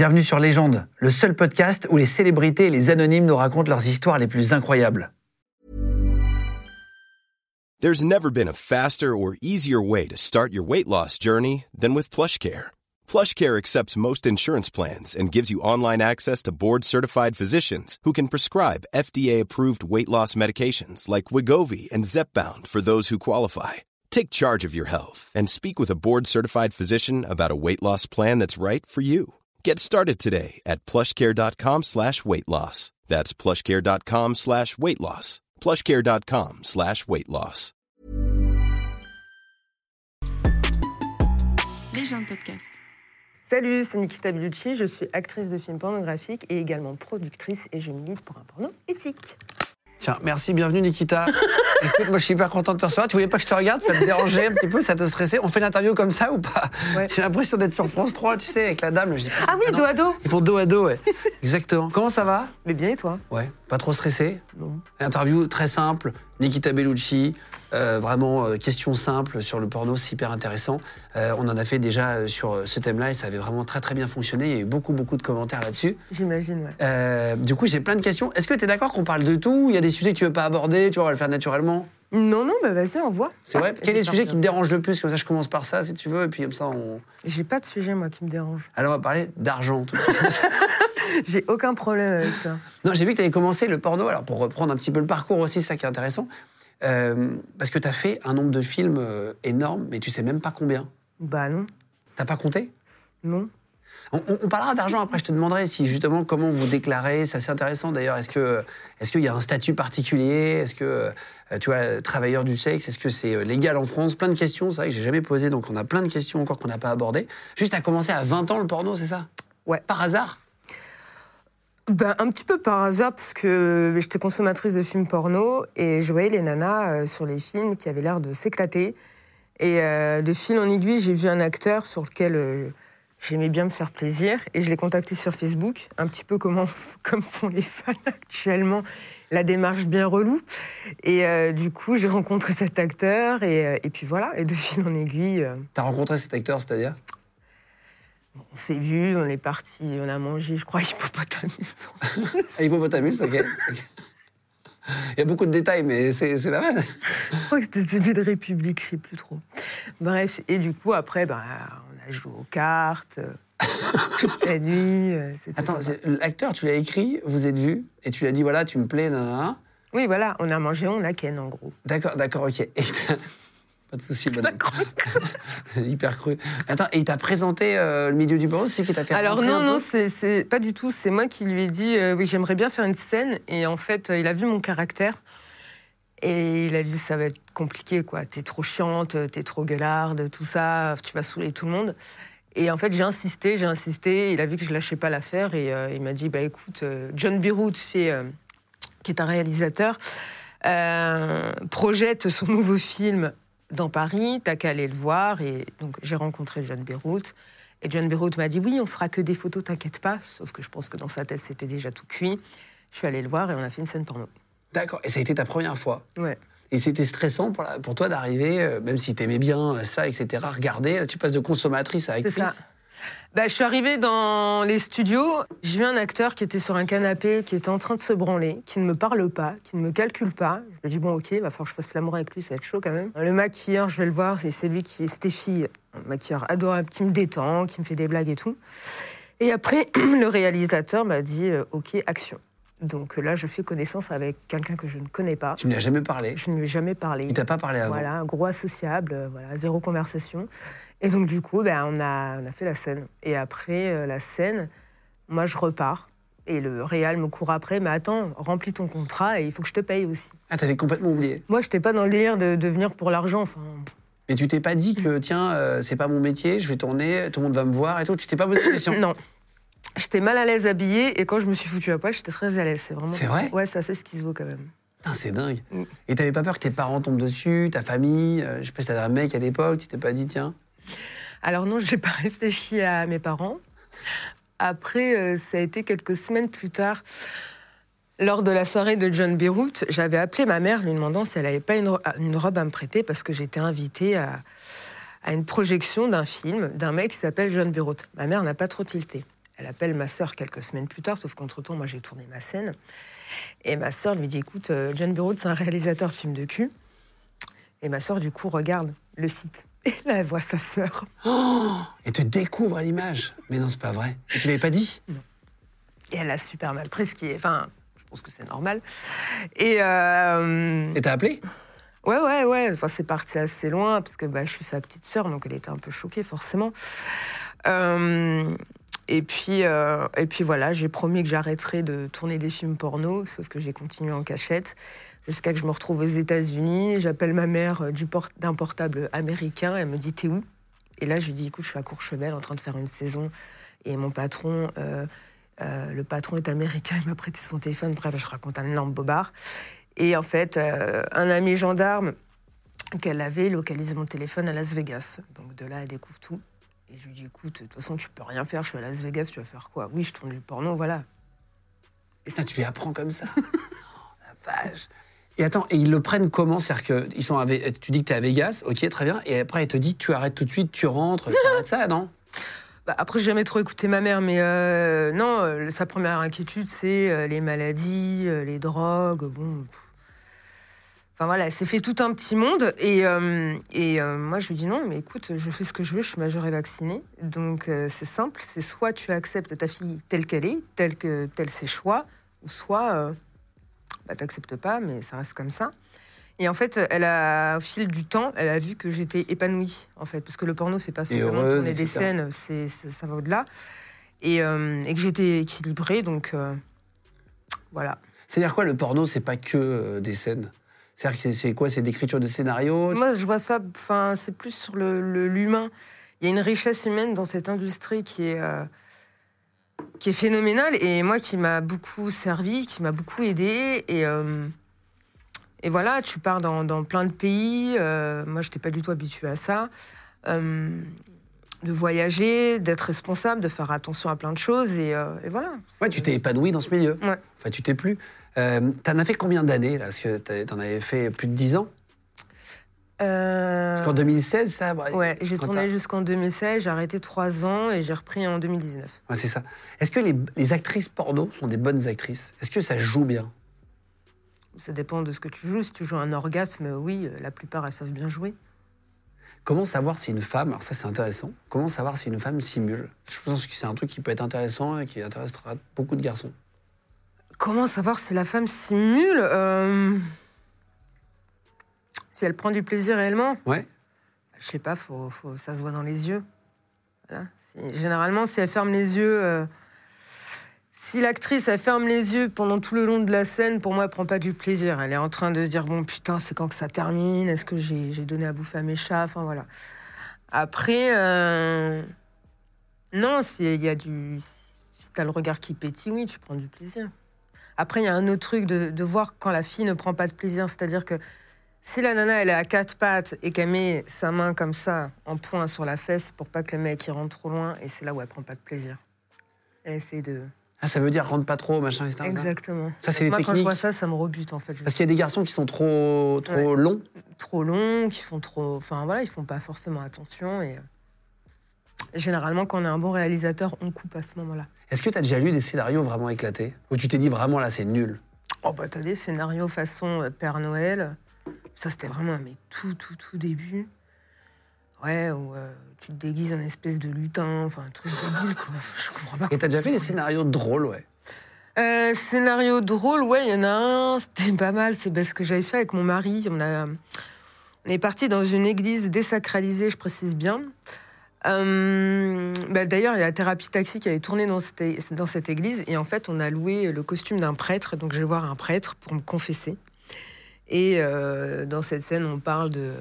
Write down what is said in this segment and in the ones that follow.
Bienvenue sur Légende, le seul podcast où les célébrités et les anonymes nous racontent leurs histoires les plus incroyables. There's never been a faster or easier way to start your weight loss journey than with PlushCare. PlushCare accepts most insurance plans and gives you online access to board-certified physicians who can prescribe FDA-approved weight loss medications like Wigovi and Zepbound for those who qualify. Take charge of your health and speak with a board-certified physician about a weight loss plan that's right for you. Get started today at plushcare.com slash weight loss. That's plushcare.com slash weight loss. plushcare.com slash weight loss. Les gens de podcast. Salut, c'est Nikita Bellucci, je suis actrice de films pornographiques et également productrice et je milite pour un porno éthique. Tiens, merci, bienvenue Nikita. Écoute, moi je suis hyper content de te recevoir. Tu voulais pas que je te regarde? Ça te dérangeait un petit peu? Ça te stressait? On fait l'interview comme ça ou pas? Ouais. J'ai l'impression d'être sur France 3, tu sais, avec la dame. Je dis, Ah oui, non. dos à dos Ils font dos à dos, ouais. Exactement. Comment ça va? Mais bien et toi? Ouais, pas trop stressé? Non. Interview très simple, Nikita Bellucci, euh, vraiment euh, question simple sur le porno, c'est hyper intéressant. Euh, on en a fait déjà sur ce thème-là et ça avait vraiment très très bien fonctionné. Il y a eu beaucoup beaucoup de commentaires là-dessus. J'imagine, ouais. Du coup, j'ai plein de questions. Est-ce que tu es d'accord qu'on parle de tout Il y a des sujets que tu veux pas aborder, tu vois, on va le faire naturellement? Non, non, bah vas-y, on voit. C'est vrai? Quel est le sujet qui te dérange le plus? Comme ça, je commence par ça si tu veux, et puis comme ça, on. J'ai pas de sujet, moi, qui me dérange. Alors, on va parler d'argent. tout. J'ai aucun problème avec ça. Non, j'ai vu que tu avais commencé le porno, alors pour reprendre un petit peu le parcours aussi, c'est ça qui est intéressant. Euh, parce que tu as fait un nombre de films euh, énorme, mais tu sais même pas combien. Bah non, T'as pas compté? Non. on, on- on parlera d'argent après, je te demanderai si justement comment vous déclarez, c'est assez intéressant d'ailleurs. Est-ce que est-ce qu'il y a un statut particulier? Est-ce que euh, tu vois travailleur du sexe Est-ce que c'est euh, légal en France? Plein de questions, c'est vrai que j'ai jamais posé, donc on a plein de questions encore qu'on n'a pas abordées. Juste à commencer à 20 ans le porno, c'est ça? Ouais. Par hasard? Ben, un petit peu par hasard, parce que j'étais consommatrice de films porno et je voyais les nanas euh, sur les films qui avaient l'air de s'éclater. Et euh, de fil en aiguille, j'ai vu un acteur sur lequel euh, j'aimais bien me faire plaisir et je l'ai contacté sur Facebook, un petit peu comment, comme font les fans actuellement, la démarche bien relou. Et euh, du coup, j'ai rencontré cet acteur et, euh, et puis voilà, et de fil en aiguille, euh, T'as rencontré cet acteur, c'est-à-dire? On s'est vu, on est parti, on a mangé, je crois, hippopotamus. Ah, Hippopotamus, ok. Il y a beaucoup de détails, mais c'est pas mal. Je crois que c'était celui de République, je sais plus trop. Bref, et du coup, après, bah, on a joué aux cartes euh, toute la nuit. euh, Attends, l'acteur, tu l'as écrit, vous êtes vu, et tu lui as dit voilà, tu me plais, nan. Oui, voilà, on a mangé, on a ken, en gros. D'accord, d'accord, ok. Pas de souci, madame. Hyper cru. Attends, et il t'a présenté euh, le milieu du porno, c'est qui t'a fait Alors non, non, c'est pas du tout. C'est moi qui lui ai dit, euh, oui, j'aimerais bien faire une scène. Et en fait, euh, il a vu mon caractère. Et il a dit, ça va être compliqué, quoi. T'es trop chiante, t'es trop gueularde, tout ça, tu vas saouler tout le monde. Et en fait, j'ai insisté, j'ai insisté. Il a vu que je lâchais pas l'affaire et il m'a dit, bah écoute, John fait, euh, qui est un réalisateur, projette son nouveau film dans Paris. T'as qu'à aller le voir. Et donc j'ai rencontré John Beirut. Et John Beirut m'a dit, oui, on fera que des photos, t'inquiète pas. Sauf que je pense que dans sa tête, c'était déjà tout cuit. Je suis allée le voir et on a fait une scène porno. D'accord, et ça a été ta première fois. Ouais. Et c'était stressant pour, la- pour toi d'arriver, euh, même si t'aimais bien euh, ça, etc., regarder, là tu passes de consommatrice à C'est actrice. ça. Bah, je suis arrivée dans les studios, j'ai vu un acteur qui était sur un canapé, qui était en train de se branler, qui ne me parle pas, qui ne me calcule pas. Je me dis, bon, ok, il va falloir que je fasse l'amour avec lui, ça va être chaud quand même. Le maquilleur, je vais le voir, c'est celui qui est Stéphie, un maquilleur adorable, qui me détend, qui me fait des blagues et tout. Et après, le réalisateur m'a dit, euh, ok, action. Donc euh, là, je fais connaissance avec quelqu'un que je ne connais pas. Tu ne lui as jamais parlé? Je ne lui ai jamais parlé. Il t'a pas parlé avant? Voilà, un gros associable, euh, voilà, zéro conversation. Et donc, du coup, ben, on, a, on a fait la scène. Et après euh, la scène, moi, je repars. Et le réal me court après, mais attends, remplis ton contrat et il faut que je te paye aussi. Ah, t'avais complètement oublié. Moi, je n'étais pas dans le délire de, de venir pour l'argent. Enfin, Mais tu t'es pas dit que, tiens, euh, c'est pas mon métier, je vais tourner, tout le monde va me voir et tout. Tu t'es pas posé la question. non. J'étais mal à l'aise habillée et quand je me suis foutue à poil, j'étais très à l'aise. C'est vraiment. C'est vrai? Ouais, c'est assez schizo quand même. Putain, c'est dingue. Mm. Et t'avais pas peur que tes parents tombent dessus, ta famille euh, Je sais pas si t'avais un mec à l'époque, tu t'es pas dit, tiens. Alors non, je n'ai pas réfléchi à mes parents. Après, euh, ça a été quelques semaines plus tard, lors de la soirée de John Beirut, j'avais appelé ma mère lui demandant si elle n'avait pas une, ro- une robe à me prêter parce que j'étais invitée à, une projection d'un film d'un mec qui s'appelle John Beirut. Ma mère n'a pas trop tilté. Elle appelle ma sœur quelques semaines plus tard, sauf qu'entre-temps, moi, j'ai tourné ma scène. Et ma sœur lui dit Écoute, euh, John Burroughs, c'est un réalisateur de films de cul. Et ma sœur, du coup, regarde le site. Et là, elle voit sa sœur. Et te découvre à l'image. Mais non, c'est pas vrai. Tu l'avais pas dit? Et elle a super mal pris, ce qui est. Enfin, je pense que c'est normal. Et. euh, Et t'as appelé? Ouais, ouais, ouais. Enfin, c'est parti assez loin, parce que bah, je suis sa petite sœur, donc elle était un peu choquée, forcément. Euh, et, puis, euh, et puis voilà, j'ai promis que j'arrêterais de tourner des films porno, sauf que j'ai continué en cachette, jusqu'à que je me retrouve aux États-Unis. J'appelle ma mère euh, du port- d'un portable américain, elle me dit T'es où? Et là, je lui dis Écoute, je suis à Courchevel en train de faire une saison, et mon patron. euh, euh, le patron est américain, il m'a prêté son téléphone. Bref, je raconte un énorme bobard. Et en fait, un ami gendarme qu'elle avait localisé mon téléphone à Las Vegas. Donc de là, elle découvre tout. Et je lui dis, écoute, de toute façon, tu peux rien faire, je suis à Las Vegas, tu vas faire quoi? Oui, je tourne du porno, voilà. Et ça, tu les apprends comme ça? La vache Et attends, et ils le prennent comment? C'est-à-dire que ils sont tu dis que tu es à Vegas, ok, très bien, et après, elle te dit tu arrêtes tout de suite, tu rentres, tu arrêtes ça, non? Bah, après, j'ai jamais trop écouté ma mère, mais euh, non, euh, sa première inquiétude, c'est euh, les maladies, les drogues, bon... Enfin voilà, elle s'est fait tout un petit monde. Et, moi, je lui dis non, mais écoute, je fais ce que je veux, je suis majeure et vaccinée. Donc c'est simple, c'est soit tu acceptes ta fille telle qu'elle est, telle que telle ses choix, ou soit bah, t'acceptes pas, mais ça reste comme ça. Et en fait, elle a, au fil du temps, elle a vu que j'étais épanouie, en fait, parce que le porno, c'est pas simplement heureuse, tourner des scènes, c'est, ça va au-delà. Et, euh, et que j'étais équilibrée, donc euh, voilà. C'est-à-dire quoi, le porno, c'est pas que euh, des scènes? C'est-à-dire que c'est- quoi? C'est d'écriture de scénario? Moi, je vois ça, enfin, c'est plus sur le, le- l'humain. Il y a une richesse humaine dans cette industrie qui est, euh, qui est phénoménale et moi qui m'a beaucoup servi, qui m'a beaucoup aidé. Et, euh, et voilà, tu pars dans, dans plein de pays. euh, moi, je n'étais pas du tout habituée à ça. Euh, de voyager, d'être responsable, de faire attention à plein de choses. Et, et voilà. Ouais, tu t'es épanoui dans ce milieu. Ouais. Enfin, tu t'es plus. Euh, T'en as fait combien d'années, là? Parce que t'as- t'en avais fait plus de 10 ans. Euh, En 2016, ça Ouais, j'ai tourné jusqu'en 2016, j'ai arrêté trois ans et j'ai repris en 2019. Ouais, c'est ça. Est-ce que les, les actrices porno sont des bonnes actrices? Est-ce que ça joue bien? Ça dépend de ce que tu joues. Si tu joues un orgasme, oui, la plupart elles savent bien jouer. Comment savoir si une femme, alors ça c'est intéressant, comment savoir si une femme simule? Je pense que c'est un truc qui peut être intéressant et qui intéressera beaucoup de garçons. Comment savoir si la femme simule euh, Si elle prend du plaisir réellement Ouais. Je sais pas, faut, faut- ça se voit dans les yeux. Voilà. Si- généralement, si elle ferme les yeux, euh, si l'actrice elle ferme les yeux pendant tout le long de la scène, pour moi, elle prend pas du plaisir. Elle est en train de se dire bon putain, c'est quand que ça termine? Est-ce que j'ai donné à bouffer à mes chats? Enfin voilà. Après, euh, non, s'il y a du, si t'as le regard qui pétille, oui, tu prends du plaisir. Après, il y a un autre truc de, de voir quand la fille ne prend pas de plaisir, c'est-à-dire que si la nana elle est à quatre pattes et qu'elle met sa main comme ça en point sur la fesse pour pas que le mec il rentre trop loin, et c'est là où elle prend pas de plaisir. Elle essaie de. Ah, ça veut dire rentre pas trop, machin, etc. Exactement. Ça, c'est les Moi, quand je techniques. vois ça, ça me rebute en fait. Parce qu'il y a des garçons qui sont trop, trop longs. trop long, qui font trop. Enfin voilà, ils font pas forcément attention. Et euh, généralement, quand on est un bon réalisateur, on coupe à ce moment-là. Est-ce que tu as déjà lu des scénarios vraiment éclatés? Où tu t'es dit vraiment là, c'est nul? Oh bah t'as des scénarios façon euh, Père Noël. Ça c'était vraiment mais tout tout tout début. Ouais, où euh, tu te déguises en espèce de lutin, enfin un truc débile quoi. Je comprends pas. Et t'as déjà fait des scénarios drôles, ouais. Euh, scénario drôle, ouais, il y en a un, c'était pas mal. C'est ce que j'avais fait avec mon mari. On, a, on est parti dans une église désacralisée, je précise bien. Euh, bah, D'ailleurs, il y a Thérapie Taxi qui avait tourné dans cette, dans cette église. Et en fait, on a loué le costume d'un prêtre. Donc, je vais voir un prêtre pour me confesser. Et euh, dans cette scène, on parle de,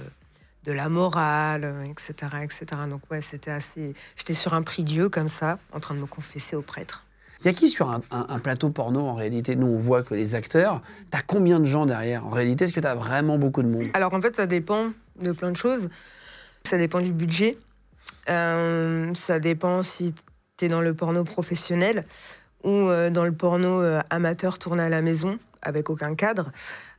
de la morale, etc., etc. Donc, ouais, c'était assez. J'étais sur un prie-dieu comme ça, en train de me confesser au prêtre. Il y a qui sur un, un- un plateau porno en réalité? Nous, on voit que les acteurs. T'as combien de gens derrière? En réalité, est-ce que t'as vraiment beaucoup de monde? Alors en fait, ça dépend de plein de choses. Ça dépend du budget. Euh, ça dépend si tu es dans le porno professionnel ou euh, dans le porno amateur tourné à la maison avec aucun cadre.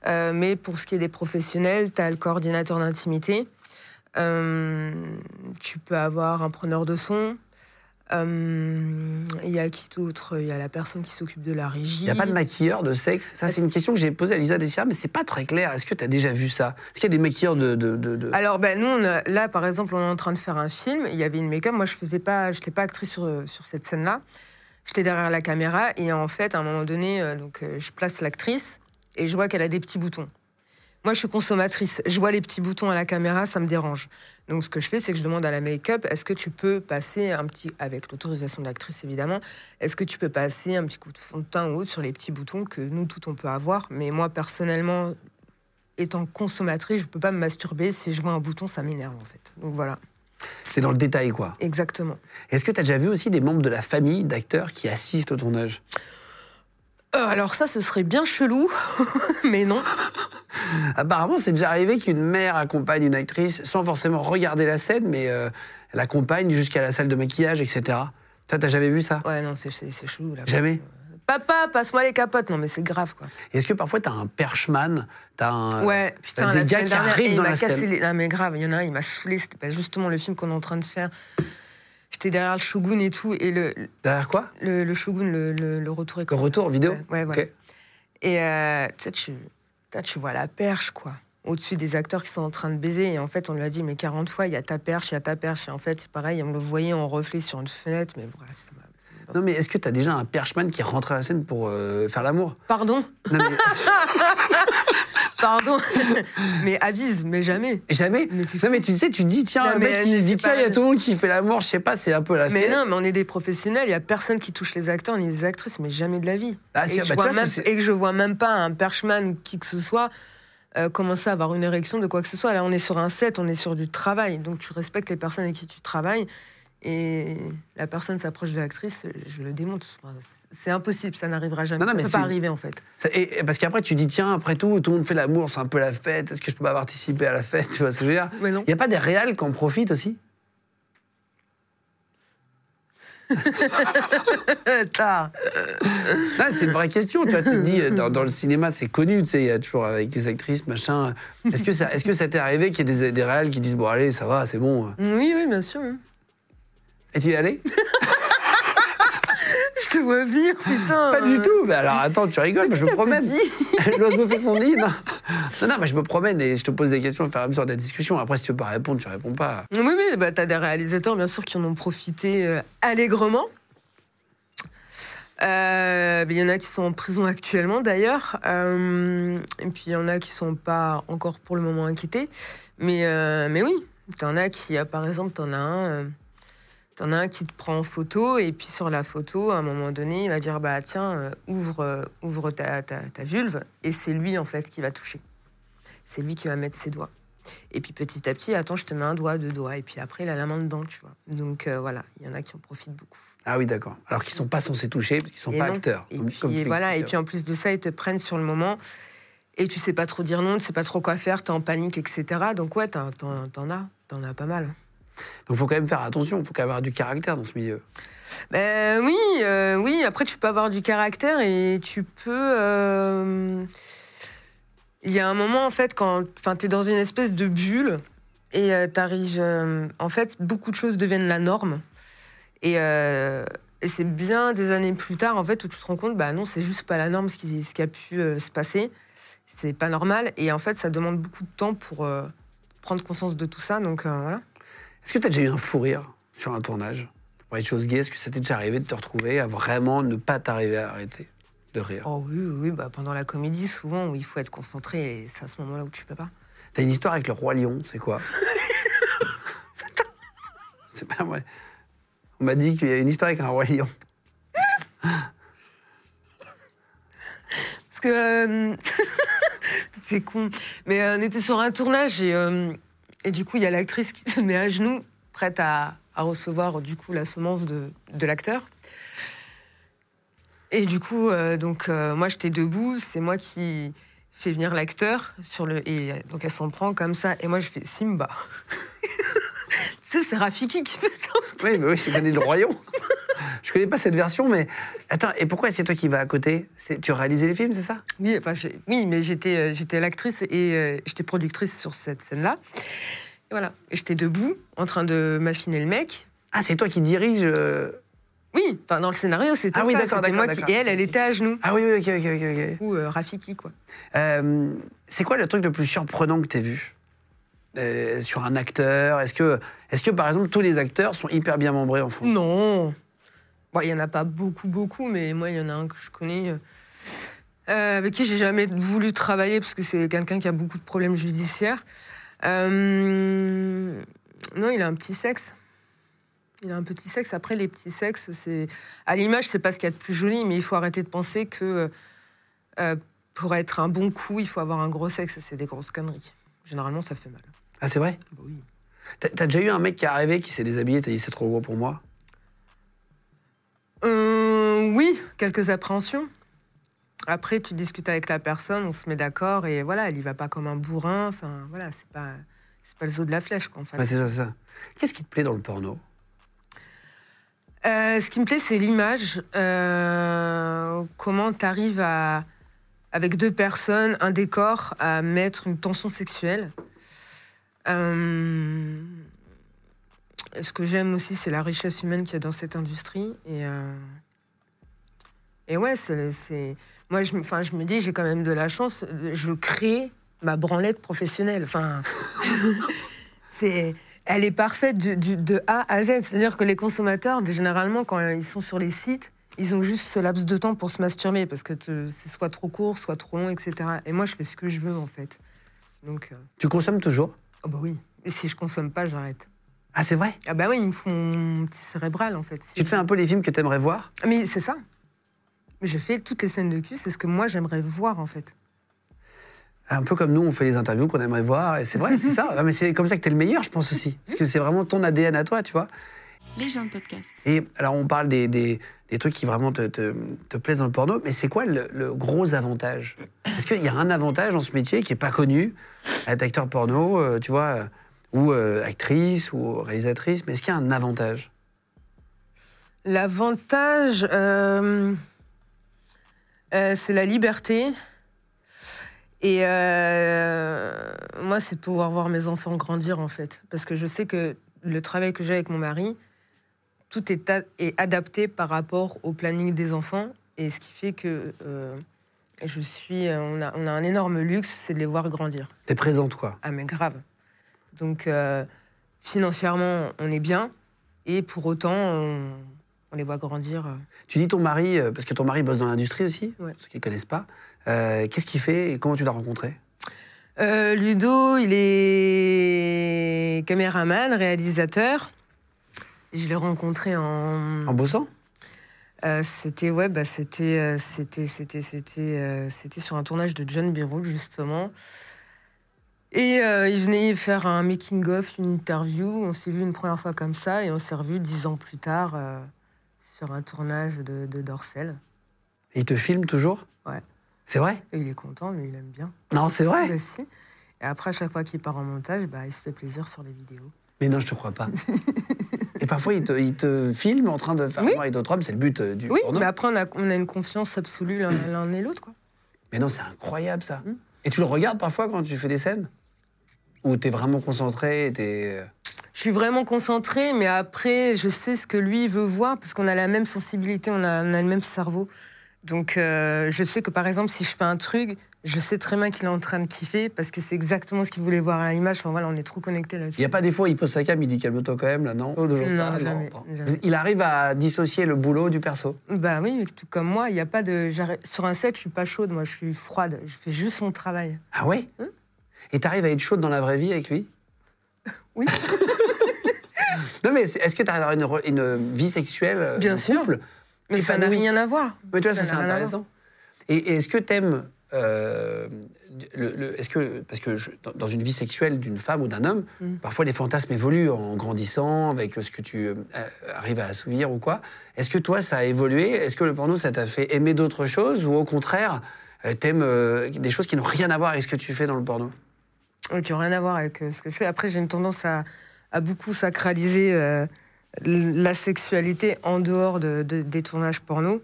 Euh, mais pour ce qui est des professionnels, tu as le coordinateur d'intimité. Euh, tu peux avoir un preneur de son. Euh, Il y a qui d'autre? Il y a la personne qui s'occupe de la régie. Il n'y a pas de maquilleur de sexe? Ça, c'est une question que j'ai posée à Lisa Dessira, mais c'est pas très clair. Est-ce que tu as déjà vu ça? Est-ce qu'il y a des maquilleurs de. de, de- de- Alors, ben, nous, on a- là, par exemple, on est en train de faire un film. Il y avait une make-up. Moi, je faisais pas, j'étais pas actrice sur, sur cette scène-là. J'étais derrière la caméra et en fait, à un moment donné, donc, je place l'actrice et je vois qu'elle a des petits boutons. Moi, je suis consommatrice. Je vois les petits boutons à la caméra, ça me dérange. Donc, ce que je fais, c'est que je demande à la make-up est-ce que tu peux passer un petit, avec l'autorisation de l'actrice évidemment, est-ce que tu peux passer un petit coup de fond de teint ou autre sur les petits boutons que nous, tout, on peut avoir. Mais moi, personnellement, étant consommatrice, je peux pas me masturber. Si je vois un bouton, ça m'énerve en fait. Donc voilà, C'est dans le détail, quoi. exactement. Est-ce que tu as déjà vu aussi des membres de la famille d'acteurs qui assistent au tournage? Euh, alors ça, ce serait bien chelou, mais non. Apparemment, c'est déjà arrivé qu'une mère accompagne une actrice sans forcément regarder la scène, mais euh, elle accompagne jusqu'à la salle de maquillage, etc. Ça, t'as jamais vu ça? Ouais, non, c'est chelou là. Jamais? Papa, passe-moi les capotes. Non, mais c'est grave quoi. Et Est-ce que parfois t'as un perchman, t'as un... Ouais, putain, t'as des la gars qui dernière, arrivent dans la cassé scène. les... Non, mais grave, il y en a un, il m'a saoulé. C'était pas justement le film qu'on est en train de faire. J'étais derrière le Shogun et tout, et le, Derrière quoi? le, le Shogun, le, le, le retour est Le retour vidéo Ouais, ouais. Et euh, tu vois la perche, quoi. Au-dessus des acteurs qui sont en train de baiser. Et en fait, on lui a dit, mais 40 fois, il y a ta perche, il y a ta perche. Et en fait, c'est pareil, on le voyait en reflet sur une fenêtre. Mais bref, ça m'a- Non mais est-ce que t'as déjà un perchman qui rentre à la scène pour euh, faire l'amour? Pardon, Non mais pardon. mais avise, mais jamais. jamais Mais Non mais tu sais, tu dis, tiens, Non, un mais mec qui se dit, tiens, il y a tout le monde qui fait l'amour, je sais pas, c'est un peu la Mais fête. non, mais on est des professionnels, il y a personne qui touche les acteurs ni les actrices, mais jamais de la vie. Ah, et, que bah, vois même, et que je vois même pas un perchman ou qui que ce soit euh, commencer à avoir une érection de quoi que ce soit. Là, on est sur un set, on est sur du travail, donc tu respectes les personnes avec qui tu travailles. Et la personne s'approche de l'actrice, je le démonte. Enfin, c'est impossible, ça n'arrivera jamais. Non, non, ça mais peut pas arriver en fait. Ça- et- et parce qu'après, tu dis, tiens, après tout, tout le monde fait l'amour, c'est un peu la fête, est-ce que je peux pas participer à la fête Tu vois ce que je veux dire? Il n'y a pas des réals qui en profitent aussi? Non, c'est une vraie question. Tu vois, tu te dis, euh, dans, dans le cinéma, c'est connu, tu sais, il y a toujours avec les actrices, machin. Est-ce que ça, est-ce que ça t'est arrivé qu'il y ait des, des réals qui disent, bon, allez, ça va, c'est bon? Oui, oui, bien sûr. Oui. Et tu y es allé? Je te vois venir, putain. Pas du tout. Mais alors, attends, tu rigoles, mais je me promène. L'oiseau fait son nid. Non. non, non, mais je me promène et je te pose des questions au fur et à mesure de la discussion. Après, si tu veux pas répondre, tu réponds pas. Oui, oui, bah, tu as des réalisateurs, bien sûr, qui en ont profité euh, allègrement. Euh, Il y en a qui sont en prison actuellement, d'ailleurs. Euh, et puis, il y en a qui sont pas encore pour le moment inquiétés. Mais, mais oui, tu en as qui, par exemple, tu en as un... T'en as un qui te prend en photo et puis sur la photo, à un moment donné, il va dire bah tiens euh, ouvre euh, ouvre ta, ta, ta vulve et c'est lui en fait qui va toucher. C'est lui qui va mettre ses doigts. Et puis petit à petit, attends, je te mets un doigt, deux doigts et puis après il a la main dedans, tu vois. Donc euh, voilà, il y en a qui en profitent beaucoup. Ah oui, d'accord. Alors qu'ils sont pas censés toucher, parce qu'ils sont Et pas non. acteurs. Et comme- puis comme tu voilà, et puis en plus de ça, ils te prennent sur le moment et tu sais pas trop dire non, tu sais pas trop quoi faire, t'es en panique, etc. Donc ouais, t'en t'en- t'en as, t'en as pas mal. Donc, faut quand même faire attention. Il faut quand même avoir du caractère dans ce milieu. Ben oui, euh, oui. Après, tu peux avoir du caractère et tu peux. euh, Il y a un moment, en fait, quand tu es dans une espèce de bulle et tu t'arrives. euh, en fait, beaucoup de choses deviennent la norme. Et, euh, c'est bien des années plus tard, en fait, où tu te rends compte, bah non, c'est juste pas la norme ce qui, ce qui a pu euh, se passer. C'est pas normal. Et en fait, ça demande beaucoup de temps pour euh, prendre conscience de tout ça. Donc euh, voilà. Est-ce que tu as déjà eu un fou rire sur un tournage Pour de choses gays, est-ce que ça t'est déjà arrivé de te retrouver à vraiment ne pas t'arriver à arrêter de rire? Oh oui, oui, oui, bah, pendant la comédie, souvent, où il faut être concentré, et c'est à ce moment-là où tu peux pas. T'as une histoire avec le roi lion, c'est quoi? C'est pas moi. On m'a dit qu'il y a une histoire avec un roi lion. Parce que. euh, c'est con. Mais euh, on était sur un tournage, et, euh, et du coup, il y a l'actrice qui se met à genoux, prête à, à recevoir, du coup, la semence de, de l'acteur. Et du coup, euh, donc, euh, moi, j'étais debout, c'est moi qui fais venir l'acteur, sur le et euh, donc elle s'en prend comme ça, et moi, je fais Simba. c'est Rafiki qui fait ça. Oui, mais oui, le roi lion. Je connais pas cette version, mais attends, et pourquoi c'est toi qui vas à côté? C'est- Tu réalisais les films, c'est ça? Oui, enfin, oui, mais j'étais, euh, j'étais l'actrice et euh, j'étais productrice sur cette scène-là. Et voilà, j'étais debout, en train de machiner le mec. Ah, c'est toi qui dirige euh, Oui, enfin, dans le scénario, c'était Ah oui, ça. d'accord, c'était d'accord, moi qui... Et elle, elle était à genoux. Ah oui, oui, ok, ok, ok. Ou euh, Rafiki, quoi. C'est quoi le truc le plus surprenant que tu as vu? Euh, sur un acteur? Est-ce que, est que, par exemple, tous les acteurs sont hyper bien membrés en France? Non. Il y en a pas beaucoup, beaucoup, mais moi, il y en a un que je connais, euh, euh, avec qui j'ai jamais voulu travailler parce que c'est quelqu'un qui a beaucoup de problèmes judiciaires. Non, il a un petit sexe. Il a un petit sexe. Après, les petits sexes, c'est à l'image, c'est pas ce qu'il y a de plus joli, mais il faut arrêter de penser que pour être un bon coup, il faut avoir un gros sexe. C'est des grosses conneries. Généralement, ça fait mal. Ah, c'est vrai Bah oui. T'as t'as déjà eu un mec qui est arrivé, qui s'est déshabillé, t'as dit c'est trop gros pour moi Euh, oui, quelques appréhensions. Après, tu discutes avec la personne, on se met d'accord et voilà, elle y va pas comme un bourrin. Enfin, voilà, c'est pas, c'est pas le zoo de la flèche, quoi, en fait. C'est ça, c'est ça. Qu'est-ce qui te plaît dans le porno? Euh, ce qui me plaît, c'est l'image. Euh, comment tu arrives à, avec deux personnes, un décor, à mettre une tension sexuelle. Euh, ce que j'aime aussi, c'est la richesse humaine qu'il y a dans cette industrie. Et, euh, ouais, c'est, moi, je, enfin, je me dis, j'ai quand même de la chance. Je crée ma branlette professionnelle. Enfin, c'est, elle est parfaite de A à Z. C'est-à-dire que les consommateurs, généralement, quand ils sont sur les sites, ils ont juste ce laps de temps pour se masturber parce que c'est soit trop court, soit trop long, etc. Et moi, je fais ce que je veux, en fait. Donc, euh, Tu consommes toujours? Oh bah oui. Et si je consomme pas, j'arrête. Ah, c'est vrai? Ah bah oui, ils me font mon petit cérébral, en fait. Si Tu te fais un peu les films que t'aimerais voir? Ah, Mais c'est ça. Je fais toutes les scènes de cul, c'est ce que moi j'aimerais voir en fait. Un peu comme nous, on fait les interviews qu'on aimerait voir, et c'est vrai, c'est ça. Non, mais c'est comme ça que t'es le meilleur, je pense aussi. Parce que c'est vraiment ton ADN à toi, tu vois. Les gens de podcast. Et alors, on parle des, des- des trucs qui vraiment te, te- te plaisent dans le porno, mais c'est quoi le, le gros avantage? Est-ce qu'il y a un avantage dans ce métier qui n'est pas connu? Être acteur porno, euh, tu vois, euh, ou euh, actrice, ou réalisatrice, mais est-ce qu'il y a un avantage? L'avantage, euh, euh, c'est la liberté. Et euh, moi, c'est de pouvoir voir mes enfants grandir en fait. Parce que je sais que le travail que j'ai avec mon mari, tout est, a- est adapté par rapport au planning des enfants. Et ce qui fait que euh, je suis, on, a, on a un énorme luxe, c'est de les voir grandir. T'es présente, quoi. Ah, mais grave. Donc, euh, financièrement, on est bien. Et pour autant, on, on les voit grandir. euh. Tu dis ton mari, euh, parce que ton mari bosse dans l'industrie aussi, Ouais. pour ceux qui ne connaissent pas. Euh, Qu'est-ce qu'il fait et comment tu l'as rencontré? Euh, Ludo, il est caméraman, réalisateur. Je l'ai rencontré en. En bossant? Euh, c'était ouais, bah, c'était euh, c'était c'était c'était euh, c'était sur un tournage de John Birol justement. Et il venait faire un making of, une interview. On s'est vu une première fois comme ça et on s'est revu dix ans plus tard sur un tournage de, de Dorsel. Et il te filme toujours? Ouais. C'est vrai? Et il est content, lui il aime bien. Non, c'est vrai? Lui aussi. Et après, à chaque fois qu'il part en montage, bah, il se fait plaisir sur les vidéos. Mais non, je te crois pas. et parfois, il te, il te filme en train de faire Oui. avec d'autres hommes, c'est le but euh, du Oui, porno. mais après, on a, on a une confiance absolue l'un et l'autre. quoi. Mais non, c'est incroyable ça. Mm. Et tu le regardes parfois quand tu fais des scènes? Où t'es vraiment concentré t'es. euh, Je suis vraiment concentrée, mais après, je sais ce que lui veut voir, parce qu'on a la même sensibilité, on a, on a le même cerveau. Donc, euh, je sais que par exemple, si je fais un truc, je sais très bien qu'il est en train de kiffer, parce que c'est exactement ce qu'il voulait voir à l'image. Enfin, voilà, on est trop connectés Il là-dessus. n'y a pas des fois où il pose sa cam, il dit calme-toi quand même, là, non Oh, toujours Non, ça, jamais, non. jamais. Il arrive à dissocier le boulot du perso. Bah oui, tout comme moi, il y a pas de. Sur un set, je suis pas chaude, moi, je suis froide. Je fais juste mon travail. Ah ouais Hein Et t'arrives à être chaude dans la vraie vie avec lui? Oui. Non, mais est-ce que t'arrives à avoir une, vie sexuelle euh, Bien en sûr. couple Mais ça n'a rien à voir. Mais tu vois, ça, c'est intéressant. Et, et est-ce que t'aimes. Euh, le, le- est-ce que parce que je- dans, une vie sexuelle d'une femme ou d'un homme, Mm. parfois les fantasmes évoluent en grandissant avec ce que tu euh, arrives à assouvir ou quoi. Est-ce que toi ça a évolué? Est-ce que le porno ça t'a fait aimer d'autres choses ou au contraire euh, t'aimes euh, des choses qui n'ont rien à voir avec ce que tu fais dans le porno? Qui n'ont rien à voir avec euh, ce que je fais. Après, j'ai une tendance à, à beaucoup sacraliser euh, la sexualité en dehors de, de- des tournages porno.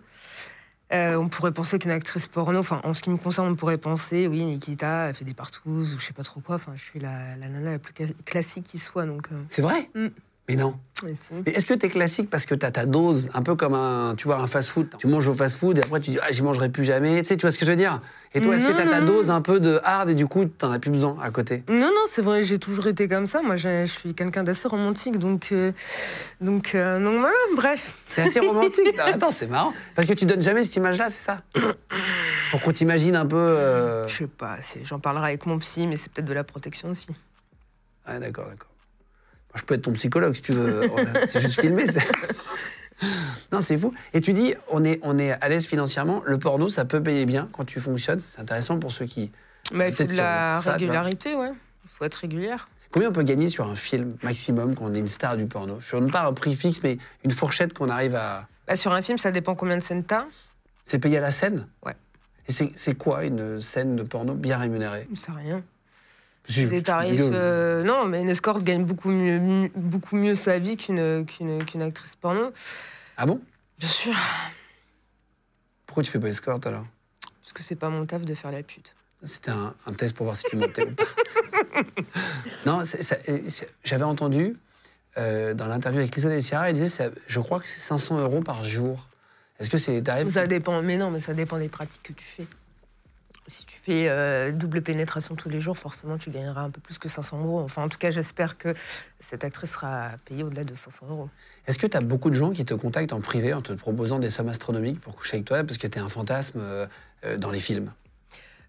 Euh, on pourrait penser qu'une actrice porno, enfin, en ce qui me concerne, on pourrait penser, oui, Nikita, elle fait des partouzes ou je sais pas trop quoi. Enfin, je suis la, la nana la plus classique qui soit. Donc, euh, C'est vrai? Mm. Mais non. Mais est-ce que t'es classique parce que t'as ta dose, un peu comme un, tu vois, un fast-food Tu manges au fast-food et après tu dis, ah, j'y mangerai plus jamais. Tu sais, tu vois ce que je veux dire? Et toi, est-ce que t'as ta dose un peu de hard et du coup, t'en as plus besoin à côté? Non, non, c'est vrai, j'ai toujours été comme ça. Moi, je suis quelqu'un d'assez romantique, donc, euh, donc, euh, donc voilà, bref. T'es assez romantique. Non, attends, c'est marrant. Parce que tu donnes jamais cette image-là, c'est ça? Pour qu'on t'imagine un peu. euh, Je sais pas, j'en parlerai avec mon psy, mais c'est peut-être de la protection aussi. Ah, d'accord, d'accord. Je peux être ton psychologue si tu veux. c'est juste filmé. non, c'est fou. Et tu dis, on est, on est à l'aise financièrement. Le porno, ça peut payer bien quand tu fonctionnes. C'est intéressant pour ceux qui. Mais il faut de la ça, régularité, ouais. Il faut être régulière. Combien on peut gagner sur un film maximum quand on est une star du porno? Je ne donne pas un prix fixe, mais une fourchette qu'on arrive à. Bah, sur un film, ça dépend combien de scènes t'as. C'est payé à la scène? Ouais. Et c'est c'est quoi une scène de porno bien rémunérée? C'est rien. Des tarifs. euh, non, mais une escorte gagne beaucoup mieux, beaucoup mieux sa vie qu'une qu'une qu'une actrice porno. Ah bon? Bien sûr. Pourquoi tu fais pas escorte alors? Parce que c'est pas mon taf de faire la pute. C'était un, un test pour voir si tu montais ou pas. non, ça- j'avais entendu euh, dans l'interview avec Lisa Del Sierra, elle disait, c'est- je crois que c'est 500 euros par jour. Est-ce que c'est les tarifs? Ça dépend, mais non, mais ça dépend des pratiques que tu fais. Si tu fais euh, double pénétration tous les jours, forcément, tu gagneras un peu plus que 500 euros. Enfin, en tout cas, j'espère que cette actrice sera payée au-delà de 500 euros. Est-ce que tu as beaucoup de gens qui te contactent en privé en te proposant des sommes astronomiques pour coucher avec toi parce que tu es un fantasme euh, euh, dans les films?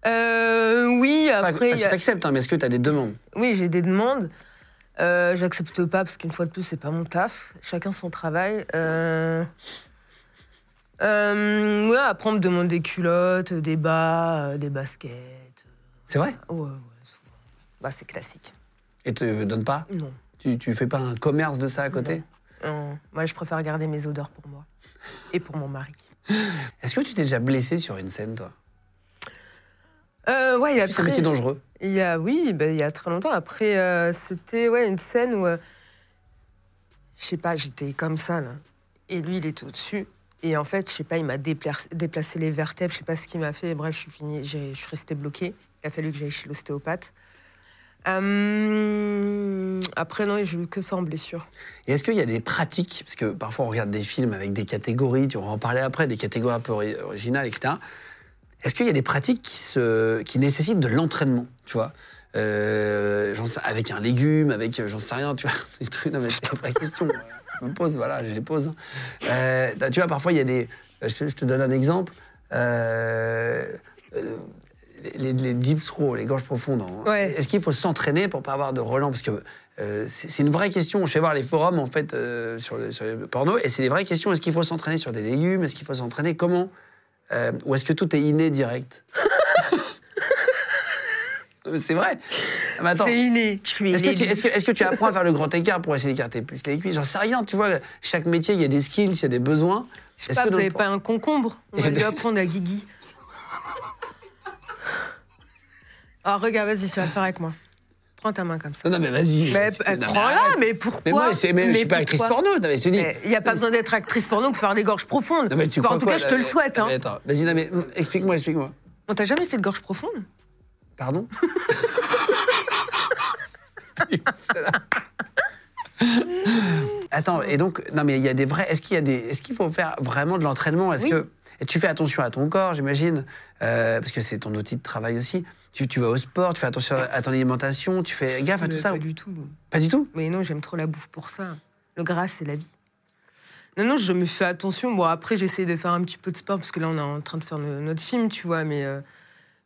Euh, oui, Pas, après, pas il si t'acceptes, hein, mais est-ce que tu as des demandes? Oui, j'ai des demandes. J'accepte pas parce qu'une fois de plus, c'est pas mon taf. Chacun son travail. Euh... ouais, après, on me demande des culottes, des bas, euh, des baskets. C'est vrai Ouais, ouais, souvent. Bah, c'est classique. Et te donnes pas Non. tu, tu fais pas un commerce de ça à côté Non. Moi, je préfère garder mes odeurs pour moi. Et pour mon mari. Est-ce que tu t'es déjà blessé sur une scène, toi? Euh, ouais, il y a C'est un très... métier dangereux? Il y a, oui, ben, il y a très longtemps. Après, euh, c'était ouais, une scène où, euh, je sais pas, j'étais comme ça, là. Et lui, il était au-dessus. Et en fait, je sais pas, il m'a déplacé, les vertèbres, je sais pas ce qu'il m'a fait. Bref, je suis, fini, je suis restée bloquée. Il a fallu que j'aille chez l'ostéopathe. Euh, après, non, j'ai eu que ça en blessure. Et est-ce qu'il y a des pratiques Parce que parfois on regarde des films avec des catégories, tu vas en parler après, des catégories un peu ori- originales, etc. Est-ce qu'il y a des pratiques qui, se, qui nécessitent de l'entraînement, tu vois? Euh, sais- Avec un légume, avec, j'en sais rien, tu vois des trucs, Non mais c'est vraie question. Je me pose, voilà, je les pose. hein. Euh, tu vois, parfois il y a des... Je te, je te donne un exemple. Euh, euh, les, les deep throws, les gorges profondes. hein. Ouais. Est-ce qu'il faut s'entraîner pour pas avoir de relents? Parce que euh, c'est une vraie question. Je fais voir les forums en fait euh, sur, le, sur le porno et c'est des vraies questions. Est-ce qu'il faut s'entraîner sur des légumes? Est-ce qu'il faut s'entraîner? Comment? Euh, Ou est-ce que tout est inné direct? C'est vrai. Ah, mais attends. C'est inné. Est-ce que, est-ce, que, que tu apprends à faire le grand écart pour essayer d'écarter plus les cuisses? J'en sais rien, tu vois. Chaque métier, il y a des skills, il y a des besoins. Je sais pas, que vous dans le avez por- pas un concombre? On va lui apprendre à Guigui. Ah, regarde, vas-y, tu vas le faire avec moi. Prends ta main comme ça. Non, non, mais vas-y. Mais euh, mais prends-la, mais pourquoi? Mais moi, c'est- mais je suis pas actrice porno. Mais. Il n'y a pas besoin d'être actrice porno pour faire des gorges profondes. Non, mais tu crois en tout quoi, cas, je te le Mais- souhaite. Hein. mais vas-y, mais hum, explique-moi, explique-moi. On t'a jamais fait de gorge profonde Pardon? Attends, et donc, non, mais il y a des vrais. Est-ce qu'il y a des. Est-ce qu'il faut faire vraiment de l'entraînement? Est-ce Oui. que. Et tu fais attention à ton corps, j'imagine, euh, parce que c'est ton outil de travail aussi. Tu, tu vas au sport, tu fais attention à ton alimentation, tu fais gaffe à tout ça. Pas du tout. Pas du tout? Mais non, j'aime trop la bouffe pour ça. Le gras, c'est la vie. Non, non, je me fais attention. Bon, après, j'essaie de faire un petit peu de sport parce que là, on est en train de faire no- notre film, tu vois. Mais euh,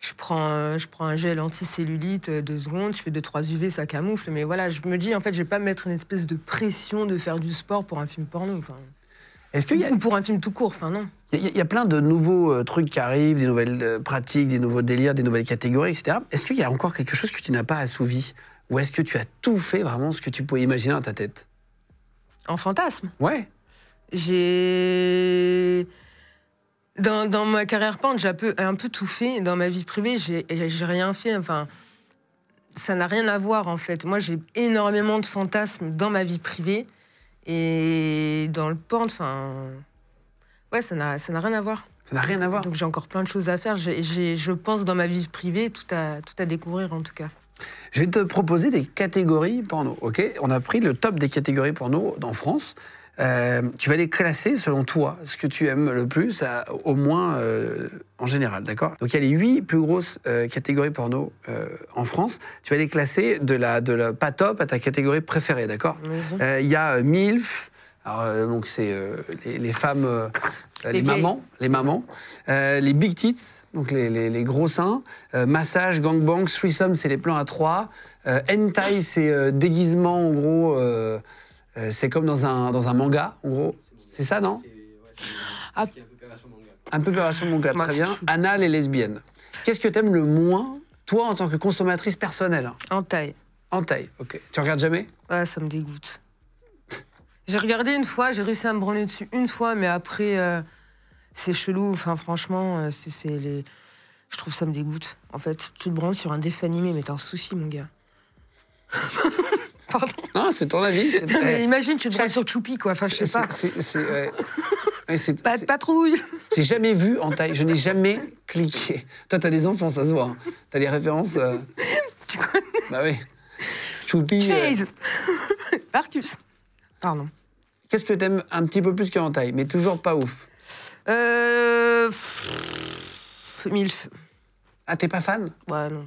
je, prends, je prends un gel anticellulite, euh, deux secondes, je fais deux, trois UV, ça camoufle. Mais voilà, je me dis, en fait, je vais pas me mettre une espèce de pression de faire du sport pour un film porno. Enfin, Est-ce y a, Ou pour un film tout court. Enfin, non. il y a- il y a plein de nouveaux euh, trucs qui arrivent, des nouvelles euh, pratiques, des nouveaux délires, des nouvelles catégories, etc. Est-ce qu'il y a encore quelque chose que tu n'as pas assouvi? Ou est-ce que tu as tout fait vraiment ce que tu pouvais imaginer dans ta tête? En fantasme? Ouais. J'ai. Dans, dans ma carrière peintre, j'ai un peu, un peu tout fait. Dans ma vie privée, j'ai rien fait. Enfin, ça n'a rien à voir, en fait. Moi, j'ai énormément de fantasmes dans ma vie privée. Et dans le porn, enfin. Ouais, ça n'a ça n'a rien à voir. Ça n'a rien à voir. Donc, j'ai encore plein de choses à faire. J'ai- j'ai- je pense, dans ma vie privée, tout à, tout à découvrir, en tout cas. Je vais te proposer des catégories porno, ok? On a pris le top des catégories porno en France. Euh, tu vas les classer selon toi, ce que tu aimes le plus, à- au moins euh, en général, d'accord? Donc il y a les huit plus grosses euh, catégories porno en France. Tu vas les classer de la, de la pas top à ta catégorie préférée, d'accord? Il y a MILF, alors, donc c'est les, les femmes, les, mamans, les mamans, Euh, les big tits, donc les, les- les gros seins, Euh, massage, gangbang, threesome, c'est les plans à trois, euh, hentai, c'est déguisement, en gros, euh, c'est comme dans un, dans un manga, en gros. C'est ça, non? Ah. Un peu opération manga, très bien. Anal et lesbienne. Qu'est-ce que t'aimes le moins, toi, en tant que consommatrice personnelle? En taille. En taille, ok. Tu regardes jamais? Ouais, ça me dégoûte. J'ai regardé une fois, j'ai réussi à me branler dessus une fois, mais après, euh, c'est chelou. Enfin, franchement, euh, c'est c'est les. Je trouve ça me dégoûte. En fait, tu te branles sur un dessin animé, mais t'as un souci, mon gars. Pardon. Non, c'est ton avis. mais imagine, tu te branles sur Choupi, quoi. Enfin, je sais pas. c'est- Pas de patrouille. J'ai jamais vu en taille, je n'ai jamais cliqué. Toi, t'as des enfants, ça se voit. hein. T'as les références. euh, Tu connais Bah oui. Choupi. euh, Chase Marcus. Pardon. Qu'est-ce que t'aimes un petit peu plus qu'en taille, mais toujours pas ouf? Euh. Milf. Ah, t'es pas fan? Ouais, non.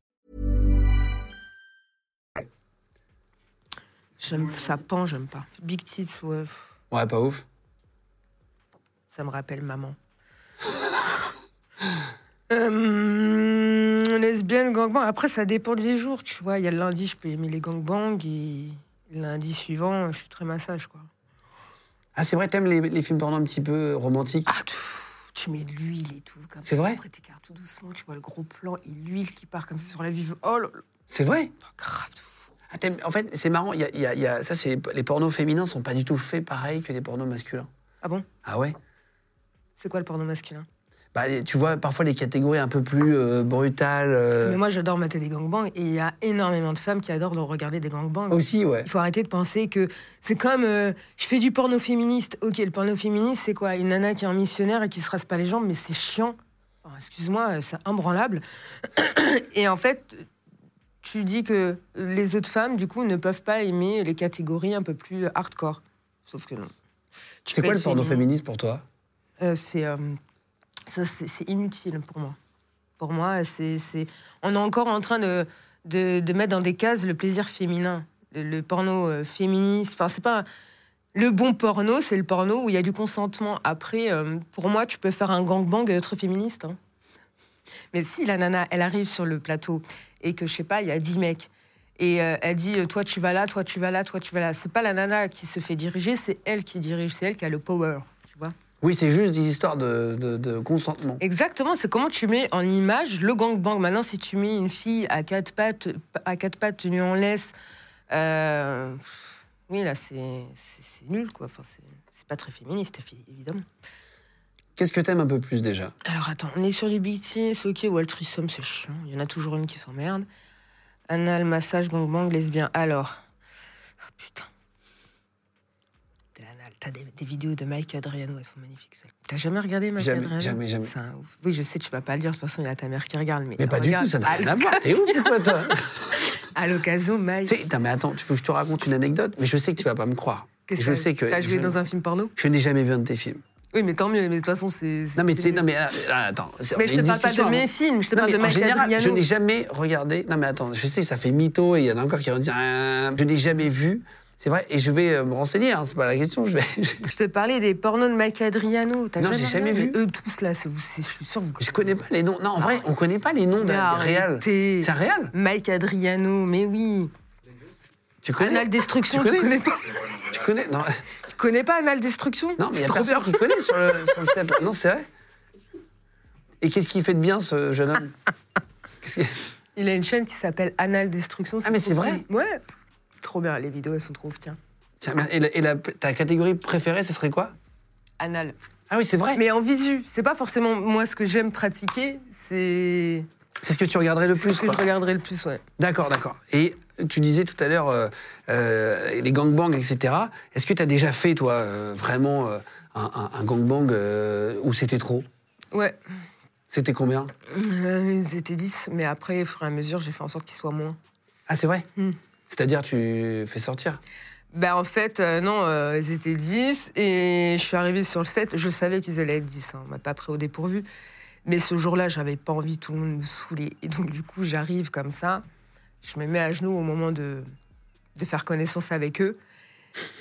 J'aime ça pend, j'aime pas. Big tits, ouais. Ouais, pas ouf. Ça me rappelle maman. Euh, lesbienne, gangbang. Après, ça dépend des jours, tu vois. Il y a le lundi, je peux aimer les gangbangs et le lundi suivant, je suis très massage, quoi. Ah, c'est vrai, t'aimes les, les films porno un petit peu romantiques? Ah, tu, tu mets de l'huile et tout. C'est vrai? Après, t'écartes tout doucement, tu vois le gros plan et l'huile qui part comme ça sur la vive. Oh là là, C'est vrai? Grave de fou. Ah, En fait, c'est marrant, il y a, il y a- il y a- ça, c'est les pornos féminins sont pas du tout faits pareil que les pornos masculins. Ah bon? Ah ouais? C'est quoi le porno masculin? Bah, Tu vois, parfois les catégories un peu plus euh, brutales. euh, Mais moi, j'adore mater des gangbangs et il y a énormément de femmes qui adorent regarder des gangbangs. Aussi, ouais. Il faut arrêter de penser que c'est comme euh, je fais du porno féministe. Ok, le porno féministe, c'est quoi? Une nana qui est un missionnaire et qui se rase pas les jambes, mais c'est chiant. Enfin, Excuse-moi, c'est imbranlable. et en fait, tu dis que les autres femmes, du coup, ne peuvent pas aimer les catégories un peu plus hardcore. Sauf que non. C'est quoi le porno féministe pour toi? Euh, c'est euh, c'est inutile pour moi. Pour moi, c'est on est encore en train de, de, de mettre dans des cases le plaisir féminin, le, le porno euh, féministe. Enfin, c'est pas le bon porno, c'est le porno où il y a du consentement. Après, pour moi, tu peux faire un gangbang et être féministe. hein. Mais si la nana, elle arrive sur le plateau et que je sais pas, il y a 10 mecs. Et euh, elle dit, euh, toi tu vas là, toi tu vas là, toi tu vas là. C'est pas la nana qui se fait diriger, c'est elle qui dirige, c'est elle qui a le power. Tu vois Oui, c'est juste des histoires de, de- de consentement. Exactement, c'est comment tu mets en image le gangbang. Maintenant, si tu mets une fille à quatre pattes, à quatre pattes tenue en laisse, euh, oui, là, c'est nul, quoi. Enfin, c'est pas très féministe, évidemment. Qu'est-ce que t'aimes un peu plus déjà? Alors, attends, on est sur big c'est ok, ou threesome, c'est chiant. Il y en a toujours une qui s'emmerde. Anal, massage, gangbang, lesbien. Alors, oh, putain. T'as des, des vidéos de Mike Adriano, elles sont magnifiques. T'as jamais regardé Mike Jamais, Adriano? jamais, jamais. Un ouf. Oui, je sais, tu vas pas le dire. De toute façon, il y a ta mère qui regarde. Mais, Mais pas du tout, ça n'a rien à voir. T'es ouf ou quoi, toi? À l'occasion, Mike. Tu attends, mais attends, il faut que je te raconte une anecdote, mais je sais que tu vas pas me croire. Qu'est-ce je sais que T'as joué je- dans un film porno? Je n'ai jamais vu un de tes films. Oui, mais tant mieux. Mais de toute façon, c'est. Non, mais tu c'est sais, non, mais là, attends. Mais je te parle pas de mes avant. films, je te Non, parle de en Mike général, Adriano. je n'ai jamais regardé. Non, mais attends, je sais, ça fait mytho et il y en a encore qui vont dire. Ah, Je n'ai jamais vu. C'est vrai, et je vais euh, me renseigner, hein, c'est pas la question. Je, vais... Je te parlais des pornos de Mike Adriano. T'as Non, j'ai jamais vu. Eux tous là, je suis que vous je connais pas les noms. Non, en vrai, on connaît pas les noms réels. arrêtez. C'est un réel Mike Adriano, mais oui. Tu connais Anal Destruction, Tu connais tu connais pas Tu connais Non, Tu connais pas Anal Destruction non mais il y a trop personne bien. qui connaît sur le, sur le set. Non, c'est vrai. Et qu'est-ce qu'il fait de bien, ce jeune homme Il a une chaîne qui s'appelle Anal Destruction. Ah, mais c'est vrai. Ouais. Trop bien, les vidéos, elles sont trop ouf, tiens. Tiens, mais- Et, la- et la- ta catégorie préférée, ce serait quoi Anal. Ah oui, c'est vrai. Mais en visu, c'est pas forcément moi ce que j'aime pratiquer, c'est C'est ce que tu regarderais le c'est plus, ce que je regarderai le plus, ouais. D'accord, d'accord. Et tu disais tout à l'heure euh, euh, les gangbangs, etc. Est-ce que tu as déjà fait, toi, euh, vraiment euh, un, un- un gangbang euh, où c'était trop? Ouais. C'était combien? Ils étaient 10, mais après, au fur et à mesure, j'ai fait en sorte qu'ils soient moins. Ah, c'est vrai? Hmm. C'est-à-dire, tu fais sortir? Ben, en fait, euh, non, euh, ils étaient 10 et je suis arrivée sur le set. Je savais qu'ils allaient être 10, hein, on m'a pas pris au dépourvu. Mais ce jour-là, j'avais pas envie, tout le monde me saoulait. Et donc, du coup, j'arrive comme ça, je me mets à genoux au moment de, de faire connaissance avec eux.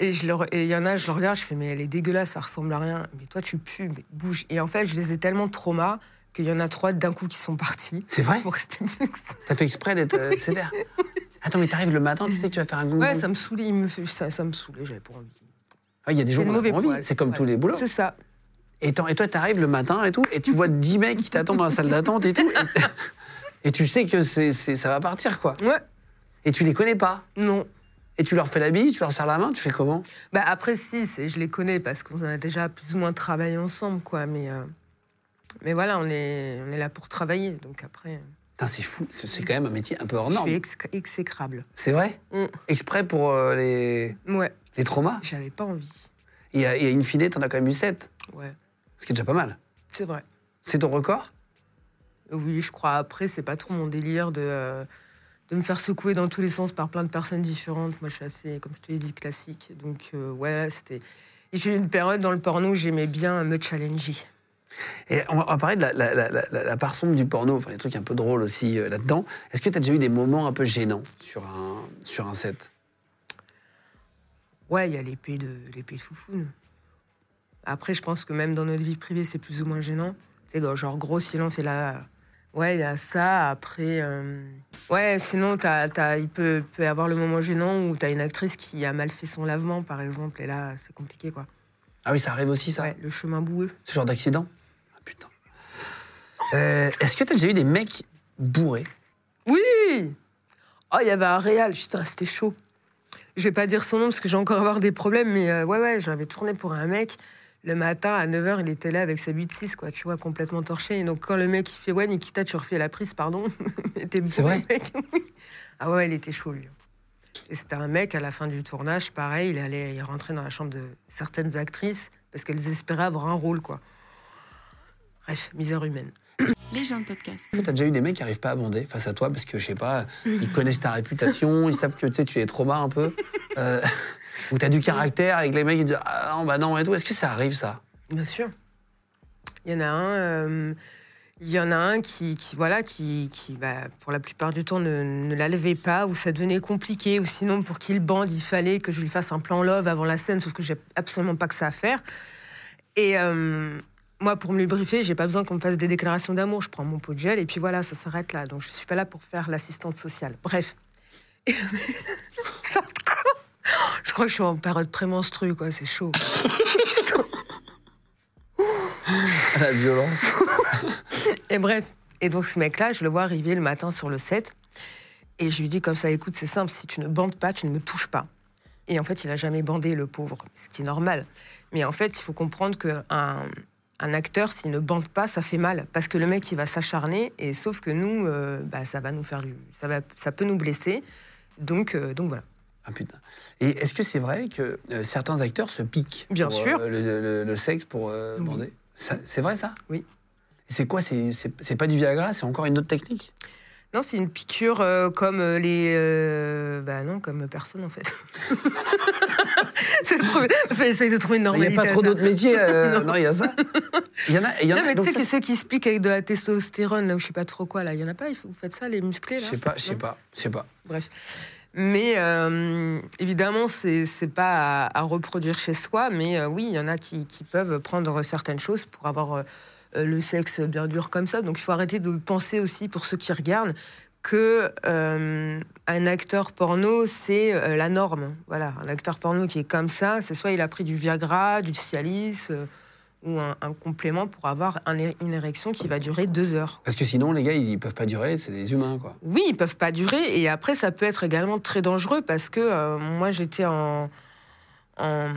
Et il y en a, je le regarde, je fais, mais elle est dégueulasse, ça ressemble à rien. Mais toi, tu pues, mais bouge. Et en fait, je les ai tellement traumas qu'il y en a trois d'un coup qui sont partis. C'est vrai? Pour rester ça. T'as fait exprès d'être euh, sévère Attends, mais t'arrives le matin, tu sais que tu vas faire un gangbang Ouais, ça me saulait, il me fait, ça, ça me saoulait, j'avais pas envie. Ah, Il y a des jours où on a envie. C'est comme Ouais. tous les boulots. C'est ça. Et, toi, t'arrives le matin et tout, et tu vois 10 mecs qui t'attendent dans la salle d'attente et tout. Et, et tu sais que c'est, ça va partir, quoi. Ouais, Et tu les connais pas. non. Et tu leur fais la bise, tu leur serres la main, tu fais comment? Bah après, si, je les connais parce qu'on a déjà plus ou moins travaillé ensemble, quoi. Mais, euh, mais voilà, on est, on est là pour travailler. Donc après, Putain, c'est fou. C'est, quand même un métier un peu hors je norme. suis ex- exécrable. C'est vrai? Mm. Exprès pour euh, les, Ouais, les traumas? J'avais pas envie. Et et in fine, t'en as quand même eu 7. Ouais, Ce qui est déjà pas mal. c'est vrai. C'est ton record? Oui, je crois. Après, c'est pas trop mon délire de, euh, de me faire secouer dans tous les sens par plein de personnes différentes. Moi, je suis assez, comme je te l'ai dit, classique. Donc, euh, ouais, c'était. J'ai eu une période dans le porno où j'aimais bien me challenger. Et on va, parler de la, la, la, la- la part sombre du porno, enfin les trucs un peu drôles aussi euh, là-dedans. Est-ce que tu as déjà eu des moments un peu gênants sur un, sur un set? Ouais, il y a l'épée de l'épée de Foufoune. Après, je pense que même dans notre vie privée, c'est plus ou moins gênant. C'est genre gros silence et là. Ouais, il y a ça. Après, euh, ouais, sinon, t'as- t'as- il peut, peut y avoir le moment gênant où t'as une actrice qui a mal fait son lavement, par exemple, et là, c'est compliqué, quoi. Ah oui, ça arrive aussi, ça? Ouais, le chemin boueux. Ce genre d'accident? Ah putain. Euh, Est-ce que tu as déjà eu des mecs bourrés? Oui Oh, il y avait un réal, putain, c'était chaud. Je vais pas dire son nom parce que j'ai encore avoir des problèmes, mais euh, ouais, ouais, j'avais tourné pour un mec. Le matin, à 9h, il était là avec sa 8-6, quoi, tu vois, complètement torché. Et donc, quand le mec, il fait Ouais, Nikita, tu refais la prise, pardon. T'es C'est bourré, vrai mec. Ah ouais, il était chaud, lui. Et c'était un mec, à la fin du tournage, pareil, il allait il rentrait dans la chambre de certaines actrices parce qu'elles espéraient avoir un rôle, quoi. Bref, misère humaine. Les gens de podcast. Est-ce que tu as déjà eu des mecs qui n'arrivent pas à bander face à toi parce que, je sais pas, ils connaissent ta réputation, ils savent que tu sais, tu es traumas un peu? Euh, Ou tu as du caractère avec les mecs qui disent Ah non, bah non, et tout. Est-ce que ça arrive, ça? Bien sûr. Il y en a un, euh, y en a un qui, voilà, qui, qui bah, pour la plupart du temps ne, ne la levait pas, ou ça devenait compliqué, ou sinon pour qu'il bande, il fallait que je lui fasse un plan love avant la scène, sauf que j'ai absolument pas que ça à faire. Et euh, moi, pour me lubrifier, j'ai pas besoin qu'on me fasse des déclarations d'amour. Je prends mon pot de gel et puis voilà, ça s'arrête là. Donc je suis pas là pour faire l'assistante sociale. Bref. Et- Je crois que je suis en période prémenstrue, quoi. C'est chaud. La violence. Et bref. Et donc, ce mec-là, je le vois arriver le matin sur le set. Et je lui dis comme ça, écoute, c'est simple, si tu ne bandes pas, tu ne me touches pas. Et en fait, il a jamais bandé, le pauvre, ce qui est normal. Mais en fait, il faut comprendre qu'un un acteur, s'il ne bande pas, ça fait mal. Parce que le mec, il va s'acharner. Et sauf que nous, euh, bah, ça va nous faire du... Ça, va, ça peut nous blesser. Donc, euh, donc voilà. Ah putain. Et est-ce que c'est vrai que euh, certains acteurs se piquent Bien pour, sûr. euh, le, le- le sexe pour euh, Oui. bander C'est vrai, ça? Oui. C'est quoi C'est pas du Viagra, c'est encore une autre technique? Non, c'est une piqûre euh, comme les. euh, bah non, comme personne en fait. Essaye de trouver une Il n'y normalité. a pas trop d'autres métiers. euh, Non. il y a ça. Il y en a. y en Non, a mais tu sais que c'est- ceux qui se piquent avec de la testostérone, là, ou je sais pas trop quoi, là, il y en a pas, vous faites ça, les musclés, là? Je sais pas, je sais pas, je sais pas. Bref. Mais euh, évidemment, c'est c'est pas à, reproduire chez soi, mais euh, oui, il y en a qui, peuvent prendre certaines choses pour avoir euh, le sexe bien dur comme ça. Donc il faut arrêter de penser aussi, pour ceux qui regardent, que un acteur porno, c'est la norme. Voilà, un acteur porno qui est comme ça, c'est soit il a pris du Viagra, du Cialis, ou un, un complément pour avoir un une érection qui va durer deux heures. Parce que sinon, les gars, ils peuvent pas durer, c'est des humains, quoi. Oui, ils peuvent pas durer et après ça peut être également très dangereux parce que euh, moi j'étais en, en,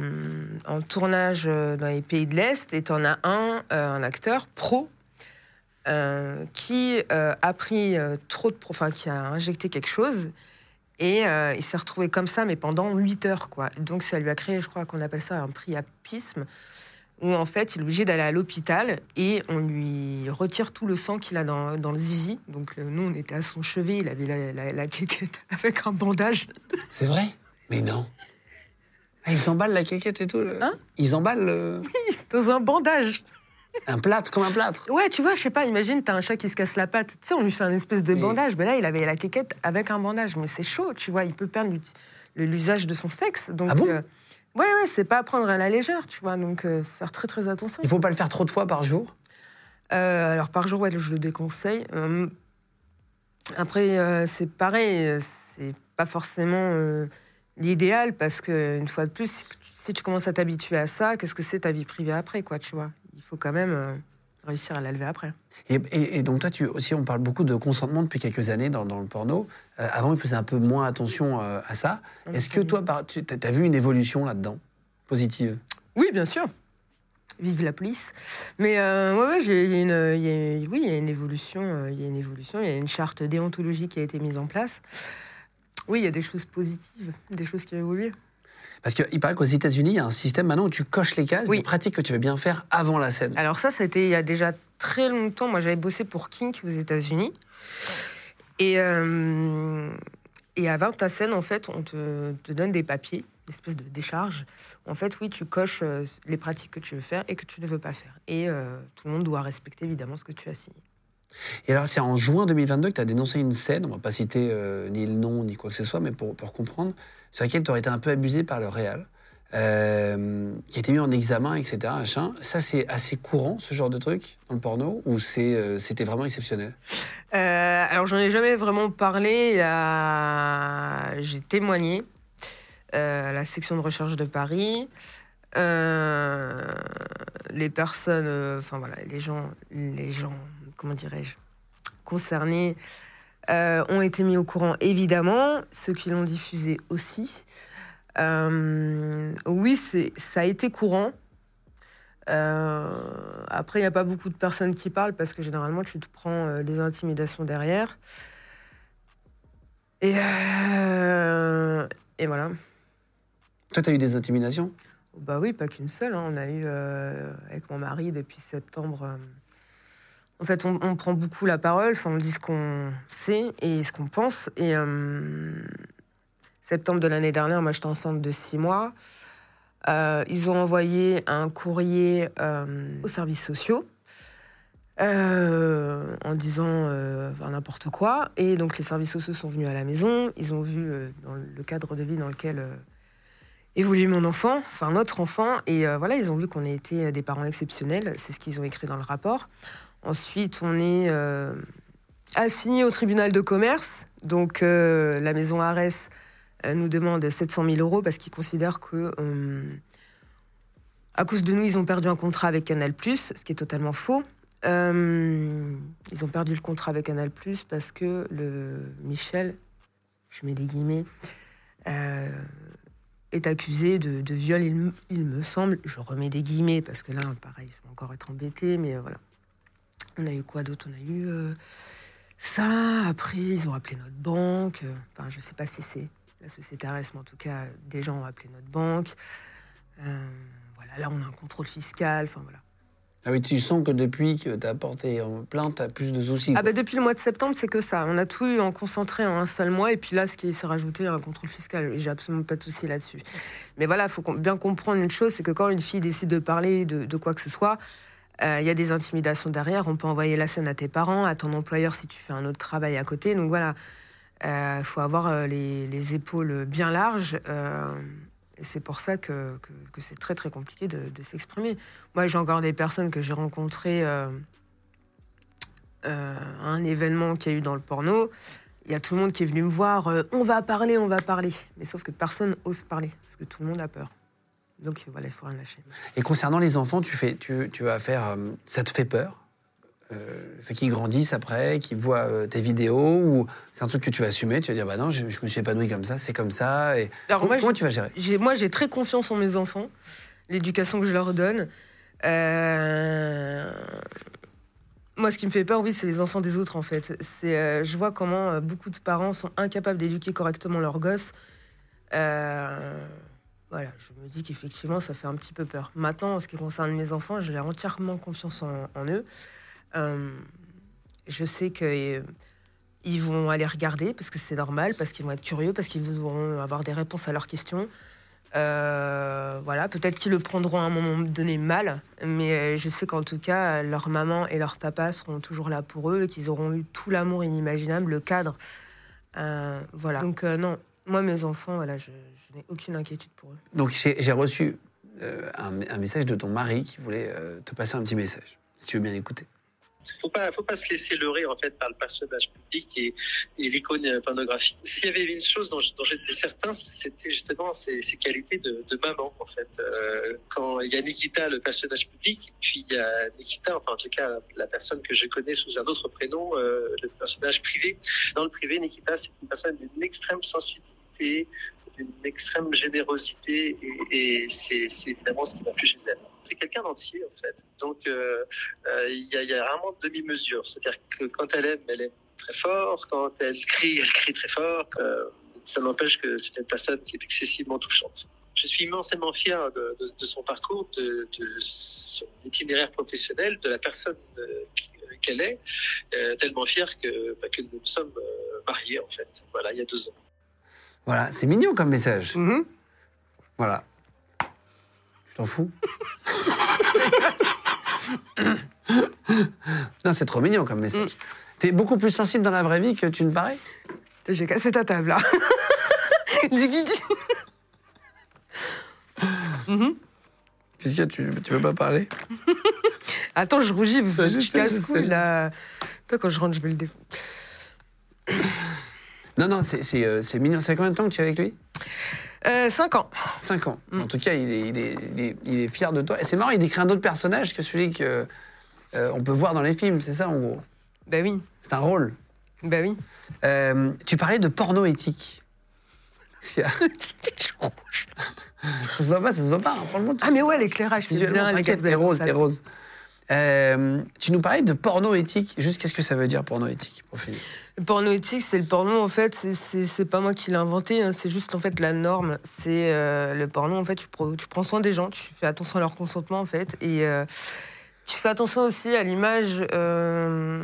en tournage euh, dans les pays de l'Est et t'en as un, euh, un acteur pro euh, qui a pris trop de, enfin qui a injecté quelque chose et euh, il s'est retrouvé comme ça mais pendant 8 heures quoi. Donc ça lui a créé, je crois qu'on appelle ça un priapisme où en fait il est obligé d'aller à l'hôpital et on lui retire tout le sang qu'il a dans, dans le zizi. Donc le- nous on était à son chevet, il avait la, la, la quéquette avec un bandage. C'est vrai? Mais non. Ah, ils emballent la quéquette et tout. le- Hein? Ils emballent le- Dans un bandage un plâtre comme un plâtre. Ouais, tu vois, je sais pas, imagine, t'as un chat qui se casse la patte. Tu sais, on lui fait un espèce de bandage. Mais là, il avait la quéquette avec un bandage. Mais c'est chaud, tu vois, il peut perdre l'usage de son sexe. Donc, Ah bon? euh, Ouais, ouais, c'est pas à prendre à la légère, tu vois. Donc, euh, faire très, très attention. Il faut pas le faire trop de fois par jour? Euh, alors, par jour, ouais, je le déconseille. Euh, après, euh, c'est pareil, c'est pas forcément l'idéal parce que, une fois de plus, si tu- si tu commences à t'habituer à ça, qu'est-ce que c'est ta vie privée après, quoi, tu vois? Il faut quand même réussir à la lever après. Et, et- et donc toi, tu, aussi, on parle beaucoup de consentement depuis quelques années dans, dans le porno. Euh, avant, il faisait un peu moins attention euh, à ça. Est-ce que toi, par- tu as vu une évolution là-dedans Positive? Oui, bien sûr. Vive la police. Mais euh, ouais, ouais, j'ai il y a une, y a- oui, il y a une évolution. euh, Il y a une évolution. Il y a une charte déontologique qui a été mise en place. Oui, il y a des choses positives, des choses qui ont évolué. Parce qu'il paraît qu'aux États-Unis, il y a un système maintenant où tu coches les cases Oui. pratiques que tu veux bien faire avant la scène. Alors ça, ça a été il y a déjà très longtemps. Moi, j'avais bossé pour Kink aux États-Unis. Et, euh, et avant ta scène, en fait, on te, te donne des papiers, une espèce de décharge. En fait, oui, tu coches euh, les pratiques que tu veux faire et que tu ne veux pas faire. Et euh, tout le monde doit respecter évidemment ce que tu as signé. Et alors, c'est en juin 2022 que tu as dénoncé une scène, on va pas citer euh, ni le nom ni quoi que ce soit, mais pour, pour comprendre, sur laquelle tu aurais été un peu abusé par le Réal, euh, qui a été mis en examen, etc. Ça, c'est assez courant, ce genre de truc, dans le porno, ou euh, c'était vraiment exceptionnel? Euh, alors, j'en ai jamais vraiment parlé. J'ai témoigné à la section de recherche de Paris. Les personnes, enfin voilà, les gens, les gens, comment dirais-je, concernés euh, ont été mis au courant, évidemment. Ceux qui l'ont diffusé aussi. Euh, oui, c'est, ça a été courant. Euh, après, il n'y a pas beaucoup de personnes qui parlent parce que généralement, tu te prends euh, des intimidations derrière. Et, et voilà. Toi, tu as eu des intimidations? Bah oui, pas qu'une seule. hein. On a eu, avec mon mari, depuis septembre. En fait, on, prend beaucoup la parole. On dit ce qu'on sait et ce qu'on pense. Et euh, septembre de l'année dernière, moi, j'étais enceinte de six mois. Euh, ils ont envoyé un courrier euh, aux services sociaux en disant n'importe quoi. Et donc les services sociaux sont venus à la maison. Ils ont vu dans le cadre de vie dans lequel évolue mon enfant, enfin notre enfant. Et voilà, ils ont vu qu'on était des parents exceptionnels. C'est ce qu'ils ont écrit dans le rapport. Ensuite, on est euh, assigné au tribunal de commerce. Donc euh, la maison Arès euh, nous demande 700 000 euros parce qu'ils considèrent que, à cause de nous, ils ont perdu un contrat avec Canal+, ce qui est totalement faux. Ils ont perdu le contrat avec Canal+, parce que le Michel, je mets des guillemets, est accusé de, viol, il, me- semble. Je remets des guillemets parce que là, pareil, je vais encore être embêtée, mais voilà. On a eu quoi d'autre? On a eu euh, ça. Après, ils ont appelé notre banque. euh, Enfin, je sais pas si c'est la société Ares, mais en tout cas, des gens ont appelé notre banque. Euh, voilà, là, on a un contrôle fiscal. Enfin, voilà. Ah oui, tu sens que depuis que tu as porté en plainte, tu as plus de soucis. Ah bah depuis le mois de septembre, c'est que ça. On a tout eu en concentré en un seul mois, et puis là, ce qui s'est rajouté, un contrôle fiscal. J'ai absolument pas de souci là-dessus. Mais voilà, il faut bien comprendre une chose, c'est que quand une fille décide de parler de, de quoi que ce soit, euh, il y a des intimidations derrière. On peut envoyer la scène à tes parents, à ton employeur si tu fais un autre travail à côté. Donc voilà, il faut avoir euh, les, les épaules bien larges. euh, et c'est pour ça que, c'est très très compliqué de, s'exprimer. Moi, j'ai encore des personnes que j'ai rencontrées euh, euh, à un événement qu'il y a eu dans le porno. Il y a tout le monde qui est venu me voir. euh, on va parler, on va parler. Mais sauf que personne ose parler parce que tout le monde a peur. Donc voilà, il faut rien lâcher. Et concernant les enfants, tu, fais, tu, tu vas faire. euh, ça te fait peur euh, le fait qu'ils grandissent après, qu'ils voient euh, tes vidéos ou c'est un truc que tu vas assumer, tu vas dire bah non, je, je me suis épanoui comme ça, c'est comme ça. Et Alors, comment, moi, je- comment tu vas gérer? moi, j'ai très confiance en mes enfants, l'éducation que je leur donne. Euh, Moi, ce qui me fait peur, oui, c'est les enfants des autres, en fait. C'est, euh, je vois comment euh, beaucoup de parents sont incapables d'éduquer correctement leurs gosses. Voilà, je me dis qu'effectivement, ça fait un petit peu peur. Maintenant, en ce qui concerne mes enfants, j'ai entièrement confiance en, eux. Euh, je sais que euh, vont aller regarder parce que c'est normal, parce qu'ils vont être curieux, parce qu'ils vont avoir des réponses à leurs questions. Euh, voilà, peut-être qu'ils le prendront à un moment donné mal, mais je sais qu'en tout cas, leur maman et leur papa seront toujours là pour eux qu'ils auront eu tout l'amour inimaginable, le cadre. Voilà. Donc, non, moi, mes enfants, voilà, je, je n'ai aucune inquiétude pour eux. Donc j'ai reçu euh, un, un message de ton mari qui voulait euh, te passer un petit message, si tu veux bien écouter. faut pas, faut pas se laisser leurrer en fait par le personnage public et, et l'icône pornographique. S'il y avait une chose dont, dont j'étais certain, c'était justement ses, ses qualités de, de maman en fait. Euh, quand il y a Nikita, le personnage public, et puis il y a Nikita, enfin en tout cas la personne que je connais sous un autre prénom, euh, le personnage privé. Dans le privé, Nikita, c'est une personne d'une extrême sensibilité, d'une extrême générosité et, c'est évidemment ce qui m'a plu chez elle. C'est quelqu'un d'entier en fait. Donc euh, euh, il y, a, il y a vraiment demi-mesure. C'est-à-dire que quand elle aime, elle aime très fort. Quand elle crie, elle crie très fort. Euh, ça n'empêche que c'est une personne qui est excessivement touchante. Je suis immensément fier de, de, de son parcours, de, de, son itinéraire professionnel, de la personne euh, qu'elle est, euh, tellement fier que, bah, que nous sommes euh, mariés en fait. Voilà, il y a deux ans. Voilà, c'est mignon comme message. Mhm. Voilà. Je t'en fous. non, c'est trop mignon comme message. T'es beaucoup plus sensible dans la vraie vie que tu ne parais? J'ai cassé ta table là. Dis. Mhm. Qu'est-ce qu'il tu, tu veux pas parler? Attends, je rougis, vous je tu casses je là. Toi, quand je rentre, je vais le défendre. Non, non, c'est c'est, euh, c'est mignon. C'est combien de temps que tu es avec lui? Euh, 5 ans. Cinq ans. Mm. En tout cas, il est, il, est, il, est, il est fier de toi. Et c'est marrant, il décrit un autre personnage que celui que euh, on peut voir dans les films. C'est ça, en gros? Bah oui, C'est un rôle. bah oui. Euh, tu parlais de porno éthique. Ça se voit pas, ça se voit pas. hein. Franchement, tu- Ah mais ouais, l'éclairage, c'est bien, t'inquiète, t'es rose, t'es ça. rose. Euh, tu nous parlais de porno éthique. Juste, qu'est-ce que ça veut dire, porno éthique, pour finir? Le porno éthique, c'est le porno, en fait, c'est- pas moi qui l'ai inventé, hein, c'est juste en fait la norme. C'est euh, le porno, en fait, tu, prends soin des gens, tu fais attention à leur consentement, en fait, et euh, tu fais attention aussi à l'image, euh,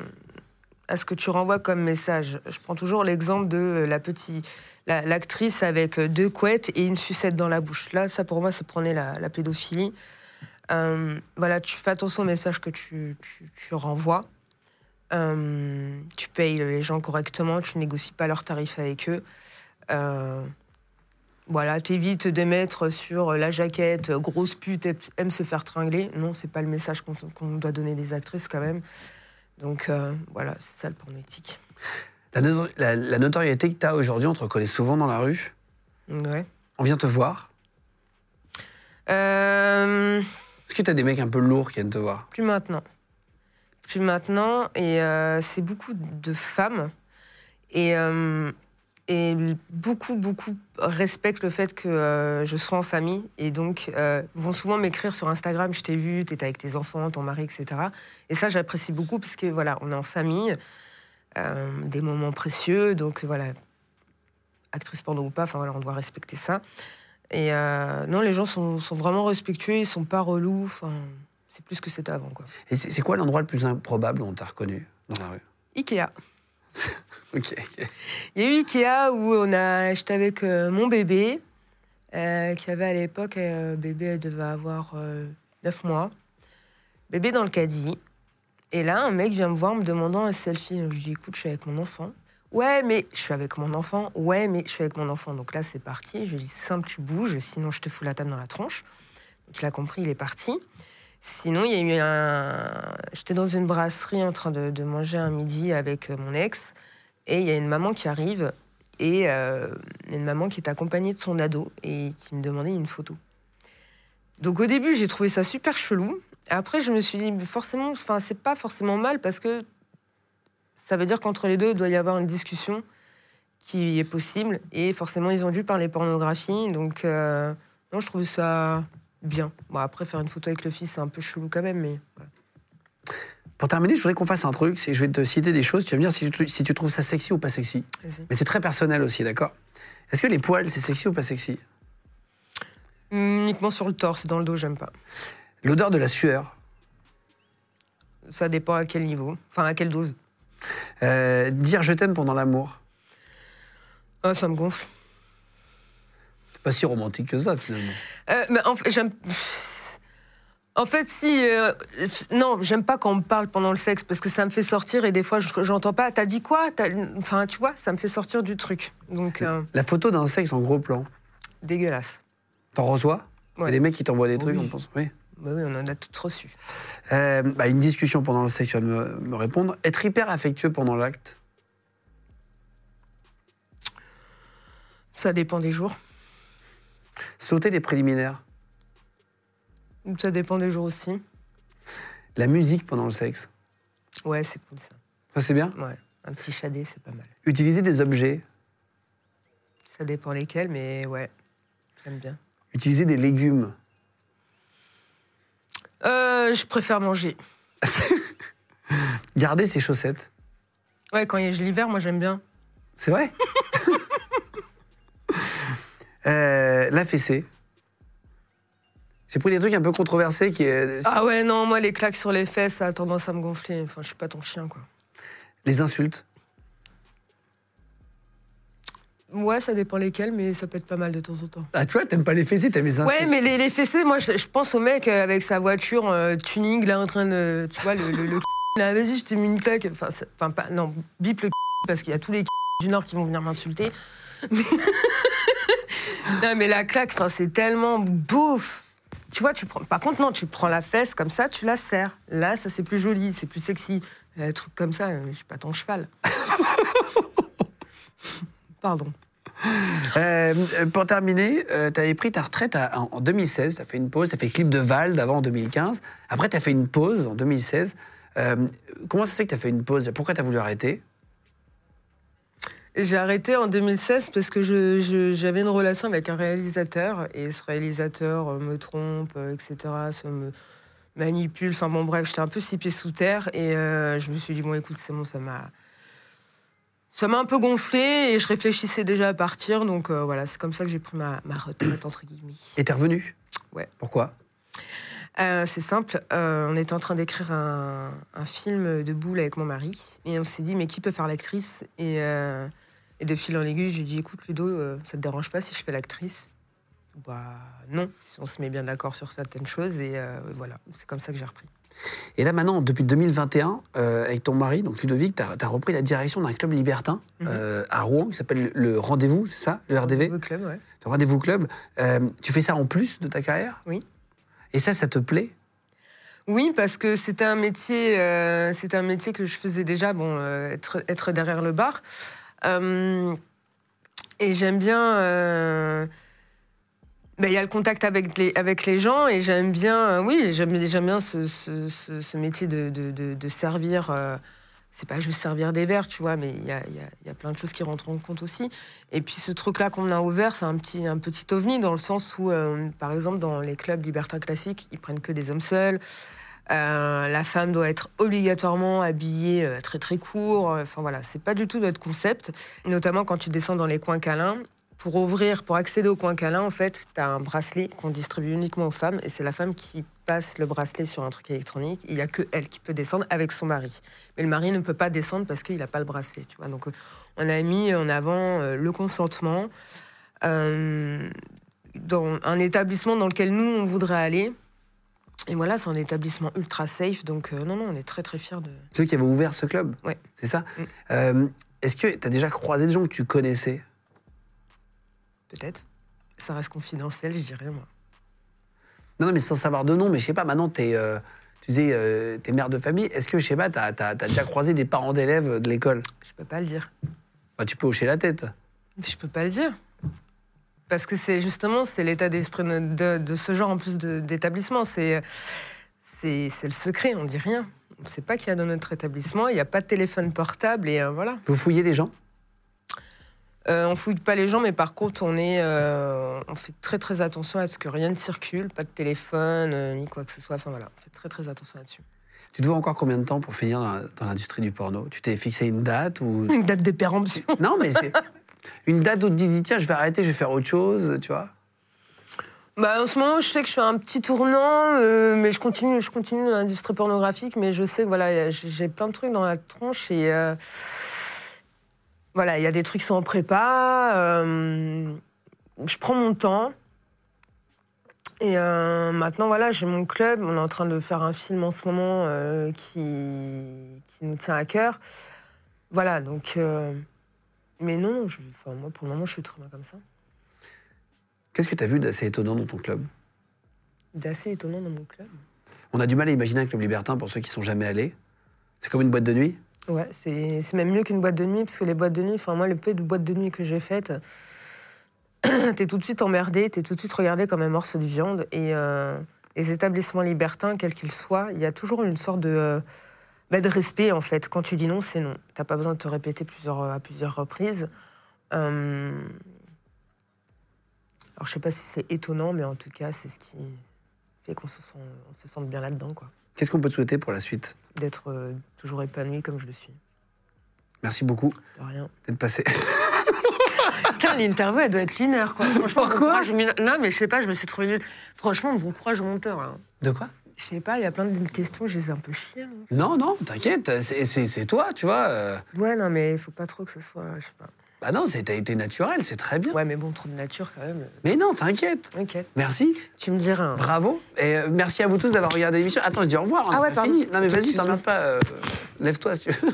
à ce que tu renvoies comme message. Je prends toujours l'exemple de la petite. la- L'actrice avec deux couettes et une sucette dans la bouche. Là, ça pour moi, c'est prôner la, pédophilie. Voilà, tu fais attention au message que tu renvoies. Euh, tu payes les gens correctement, tu négocies pas leurs tarifs avec eux. Euh, voilà, t'évites de mettre sur la jaquette grosse pute aime se faire tringler. Non, c'est pas le message qu'on doit donner des actrices quand même. Donc euh, voilà, c'est ça le porno éthique. la, no- la- la notoriété que tu as aujourd'hui, on te reconnaît souvent dans la rue. Ouais. On vient te voir. Euh, Est-ce que tu as des mecs un peu lourds qui viennent te voir? Plus maintenant. Plus maintenant. Et euh, c'est beaucoup de femmes. Et, euh, et beaucoup, beaucoup respectent le fait que euh, je sois en famille. Et donc, vont souvent m'écrire sur Instagram Je t'ai vu, t'étais avec tes enfants, ton mari, etc. Et ça, j'apprécie beaucoup parce que voilà, on est en famille. des moments précieux. Donc, voilà. Actrice porno ou pas, enfin voilà, on doit respecter ça. Et non, les gens sont, sont vraiment respectueux, ils sont pas relous. Enfin, c'est plus que c'était avant, quoi. Et c'est quoi l'endroit le plus improbable où on t'a reconnu dans la rue? Ikea. Ok. ok. Il y a eu Ikea où on a, j'étais avec euh, mon bébé, euh, qui avait à l'époque, euh, bébé elle devait avoir 9 mois. Bébé dans le caddie. Et là, un mec vient me voir me demandant un selfie. Je lui dis, écoute, je suis avec mon enfant. Ouais, mais je suis avec mon enfant. Ouais, mais je suis avec mon enfant. Donc là, c'est parti. Je lui dis, simple, tu bouges, sinon je te fous la table dans la tronche. Donc il a compris, il est parti. Sinon, il y a eu un. J'étais dans une brasserie en train de, manger un midi avec euh, mon ex. Et il y a une maman qui arrive. Et euh, une maman qui est accompagnée de son ado et qui me demandait une photo. Donc au début, j'ai trouvé ça super chelou. Après, je me suis dit, forcément, enfin, c'est pas forcément mal parce que ça veut dire qu'entre les deux, il doit y avoir une discussion qui est possible. Et forcément, ils ont dû parler pornographie. Donc, euh, non, je trouve ça bien. Bon, après, faire une photo avec le fils, c'est un peu chelou quand même, mais voilà. Pour terminer, je voudrais qu'on fasse un truc, c'est je vais te citer des choses, tu vas me dire si tu, si tu trouves ça sexy ou pas sexy. Mais c'est très personnel aussi, d'accord? Est-ce que les poils, c'est sexy ou pas sexy? Uniquement sur le torse, dans le dos, j'aime pas. L'odeur de la sueur, Ça dépend à quel niveau, enfin à quelle dose. Euh, dire je t'aime pendant l'amour, Ah, ça me gonfle. C'est pas si romantique que ça finalement. Euh, mais en fait, j'aime. En fait, si. euh, non, j'aime pas quand on me parle pendant le sexe parce que ça me fait sortir et des fois, je- j'entends pas. T'as dit quoi? T'as- Enfin, tu vois, ça me fait sortir du truc. Donc, euh, La photo d'un sexe en gros plan, dégueulasse. t'en reçois? Il y a des mecs qui t'envoient des trucs, Oui. on pense. Oui. Bah oui, on en a toutes reçu. Euh, bah, une discussion pendant le sexe, tu vas me, me répondre. Être hyper affectueux pendant l'acte, Ça dépend des jours. Sauter les préliminaires, Ça dépend des jours aussi. la musique pendant le sexe, Ouais, c'est cool ça. ça c'est bien. Ouais, un petit chadé, c'est pas mal. Utiliser des objets, Ça dépend lesquels, mais ouais, j'aime bien. utiliser des légumes, Euh, je préfère manger. garder ses chaussettes. Ouais, quand il y a l'hiver, moi j'aime bien. C'est vrai? Euh, La fessée. J'ai pris des trucs un peu controversés qui est Ah ouais, non, moi les claques sur les fesses, ça a tendance à me gonfler. Enfin, je suis pas ton chien, quoi. les insultes. Ouais, ça dépend lesquels, mais ça peut être pas mal de temps en temps. Ah tu vois, t'aimes pas les fessées, t'aimes les insultes. Ouais, mais les, les fessées, moi je, je pense au mec euh, avec sa voiture euh, tuning, là en train de. Tu vois, le. le, le là, vas-y, je t'ai mis une claque. Enfin, c'est- enfin, pas, non, bip le parce qu'il y a tous les du Nord qui vont venir m'insulter. Mais- non, mais la claque, c'est tellement bouffe. Tu vois, tu prends. Par contre, non, tu prends la fesse comme ça, tu la serres. Là, ça c'est plus joli, c'est plus sexy. Un truc comme ça, euh, je suis pas ton cheval. Pardon. Euh, euh, pour terminer, euh, tu avais pris ta retraite à- en, en 2016, tu as fait une pause, tu as fait clip de Val d'avant en 2015. Après, tu as fait une pause en 2016. Euh, comment ça se fait que tu as fait une pause? Pourquoi tu as voulu arrêter? J'ai arrêté en 2016 parce que je- je- j'avais une relation avec un réalisateur et ce réalisateur euh, me trompe, euh, etc., se me manipule. Enfin bon, bref, j'étais un peu six pieds sous terre et euh, je me suis dit, bon, écoute, c'est bon, ça m'a. Ça m'a un peu gonflé et je réfléchissais déjà à partir. Donc euh, voilà, c'est comme ça que j'ai pris ma, ma retraite, entre guillemets. Et t'es revenu? Ouais. Pourquoi? Euh, c'est simple, euh, on était en train d'écrire un, un film de boule avec mon mari et on s'est dit mais qui peut faire l'actrice? Et, euh, et de fil en aiguille, j'ai dit écoute Ludo, ça te dérange pas si je fais l'actrice? Bah non, si on se met bien d'accord sur certaines choses et voilà, c'est comme ça que j'ai repris. Et là, maintenant, depuis 2021, euh, avec ton mari, donc Ludovic, tu as, repris la direction d'un club libertin Mhm. euh, à Rouen qui s'appelle le Rendez-vous, c'est ça? Le RDV club, ouais. Le Rendez-vous Club. Euh, tu fais ça en plus de ta carrière? Oui. Et ça, ça te plaît? Oui, parce que c'était un métier, euh, un métier que je faisais déjà, bon, euh, être, être derrière le bar. Euh, et j'aime bien. ben, Il y a le contact avec les, avec les gens et j'aime bien, oui, j'aime bien ce, ce- ce- métier de- de servir. C'est pas juste servir des verres, tu vois, mais il y a, y a- y a plein de choses qui rentrent en compte aussi. Et puis ce truc-là qu'on a ouvert, c'est un petit, un petit ovni dans le sens où, euh, par exemple, dans les clubs libertins classiques, ils prennent que des hommes seuls. Euh, la femme doit être obligatoirement habillée euh, très très court. Enfin voilà, c'est pas du tout notre concept. Notamment quand tu descends dans les coins câlins. Pour ouvrir, pour accéder au coin câlin, en fait, tu as un bracelet qu'on distribue uniquement aux femmes et c'est la femme qui passe le bracelet sur un truc électronique. Il n'y a que elle qui peut descendre avec son mari. Mais le mari ne peut pas descendre parce qu'il n'a pas le bracelet. Tu vois Donc euh, on a mis en avant euh, le consentement euh, dans un établissement dans lequel nous, on voudrait aller. Et voilà, c'est un établissement ultra safe. Donc euh, non, non, on est très très fiers de... Ceux qui avaient ouvert ce club Ouais. C'est ça Mm. Euh, Est-ce que tu as déjà croisé des gens que tu connaissais? Peut-être. Ça reste confidentiel, je dirais, moi. Non, non, mais sans savoir de nom, mais je sais pas, maintenant, t'es, euh, tu disais, euh, t'es mère de famille. Est-ce que, je sais pas, t'as as, déjà croisé des parents d'élèves de l'école? Je peux pas le dire. Bah, Tu peux hocher la tête. Je peux pas le dire. Parce que c'est justement c'est l'état d'esprit de, de ce genre en plus d'établissement. C'est le secret, on dit rien. On ne sait pas qu'il y a dans notre établissement. Il n'y a pas de téléphone portable et euh, voilà. Vous fouillez les gens? Euh, on fouille pas les gens, mais par contre, on, est, euh, on fait très très attention à ce que rien ne circule, pas de téléphone, euh, ni quoi que ce soit. Enfin voilà, on fait très très attention là-dessus. Tu te vois encore combien de temps pour finir dans- l'industrie du porno? Tu t'es fixé une date ou Une date de péremption. Non, mais c'est une date où tu te dis tiens, je vais arrêter, je vais faire autre chose, tu vois? Bah, en ce moment, je sais que je suis à un petit tournant, euh, mais je continue, je continue dans l'industrie pornographique, mais je sais que voilà, j'ai j'ai plein de trucs dans la tronche et euh, voilà, il y a des trucs qui sont en prépa. euh, je prends mon temps. Et euh, maintenant, voilà, j'ai mon club. On est en train de faire un film en ce moment euh, qui, qui nous tient à cœur. Voilà, donc. mais non, non, je, enfin, moi, pour le moment, je suis très bien comme ça. Qu'est-ce que tu as vu d'assez étonnant dans ton club? D'assez étonnant dans mon club. On a du mal à imaginer un club libertin pour ceux qui sont jamais allés. C'est comme une boîte de nuit? Ouais, c'est même mieux qu'une boîte de nuit, parce que les boîtes de nuit, enfin moi, le peu de boîtes de nuit que j'ai faites, t'es tout de suite emmerdé, t'es tout de suite regardé comme un morceau de viande. Et euh, les établissements libertins, quels qu'ils soient, il y a toujours une sorte de, euh, bah, de respect, en fait. Quand tu dis non, c'est non. T'as pas besoin de te répéter plusieurs, à plusieurs reprises. Euh, Alors, je sais pas si c'est étonnant, mais en tout cas, c'est ce qui fait qu'on se, se sente bien là-dedans, quoi. Qu'est-ce qu'on peut te souhaiter pour la suite D'être euh, toujours épanoui comme je le suis. Merci beaucoup De rien. d'être passé. Putain, l'interview, elle doit être lunaire, quoi. Franchement, Pourquoi bon courage, Non, mais je sais pas, je me suis trouvé nulle. Franchement, bon courage au monteur, là. De quoi? Je sais pas, il y a plein de questions, je les ai un peu chiées. Non, non, t'inquiète, c'est toi, tu vois. euh. Ouais, non, mais il faut pas trop que ce soit. Je sais pas. Bah non, t'as été naturel, c'est très bien. Ouais, mais bon, trop de nature quand même. Mais non, t'inquiète. Ok. Merci, Tu me diras. hein. bravo. Et euh, merci à vous tous d'avoir regardé l'émission. Attends, je dis au revoir. on Ah ouais, pas fini. Non, mais vas-y, Excuse-moi. t'emmerdes pas. euh, Lève-toi si tu veux.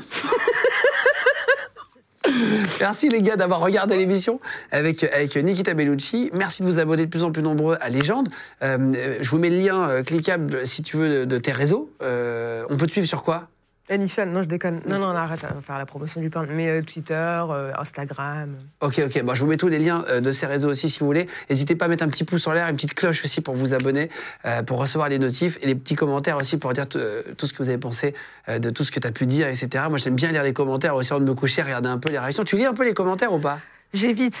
Merci les gars d'avoir regardé l'émission avec, avec Nikita Bellucci. Merci de vous abonner de plus en plus nombreux à Légende. Euh, je vous mets le lien cliquable si tu veux de, de tes réseaux. On peut te suivre sur quoi? Anifan, non, je déconne. Non, non, arrête, on va faire la promotion du pain. Mais euh, Twitter, euh, Instagram. Ok, ok. Bon, je vous mets tous les liens euh, de ces réseaux aussi si vous voulez. N'hésitez pas à mettre un petit pouce en l'air, une petite cloche aussi pour vous abonner, euh, pour recevoir les notifs et les petits commentaires aussi pour dire tout ce que vous avez pensé euh, de tout ce que tu as pu dire, etc. Moi, j'aime bien lire les commentaires aussi avant de me coucher, regarder un peu les réactions. Tu lis un peu les commentaires ou pas? J'évite.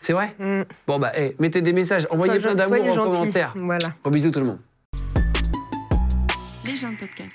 C'est vrai? Mm. Bon, bah, hey, mettez des messages, envoyez Sois- plein d'amour en gentils. commentaire. Voilà. Gros bisous tout le monde. Les gens de podcast.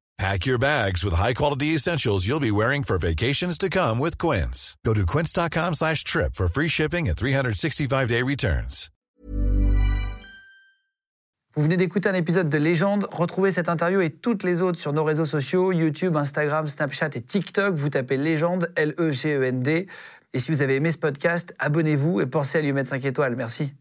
Pack your bags with high-quality essentials you'll be wearing for vacations to come with Quince. Go to quince.com slash trip for free shipping and 365-day returns. Vous venez d'écouter un épisode de Légende. Retrouvez cette interview et toutes les autres sur nos réseaux sociaux, YouTube, Instagram, Snapchat et TikTok. Vous tapez Légende, L-E-G-E-N-D. Et si vous avez aimé ce podcast, abonnez-vous et pensez à lui mettre 5 étoiles. Merci.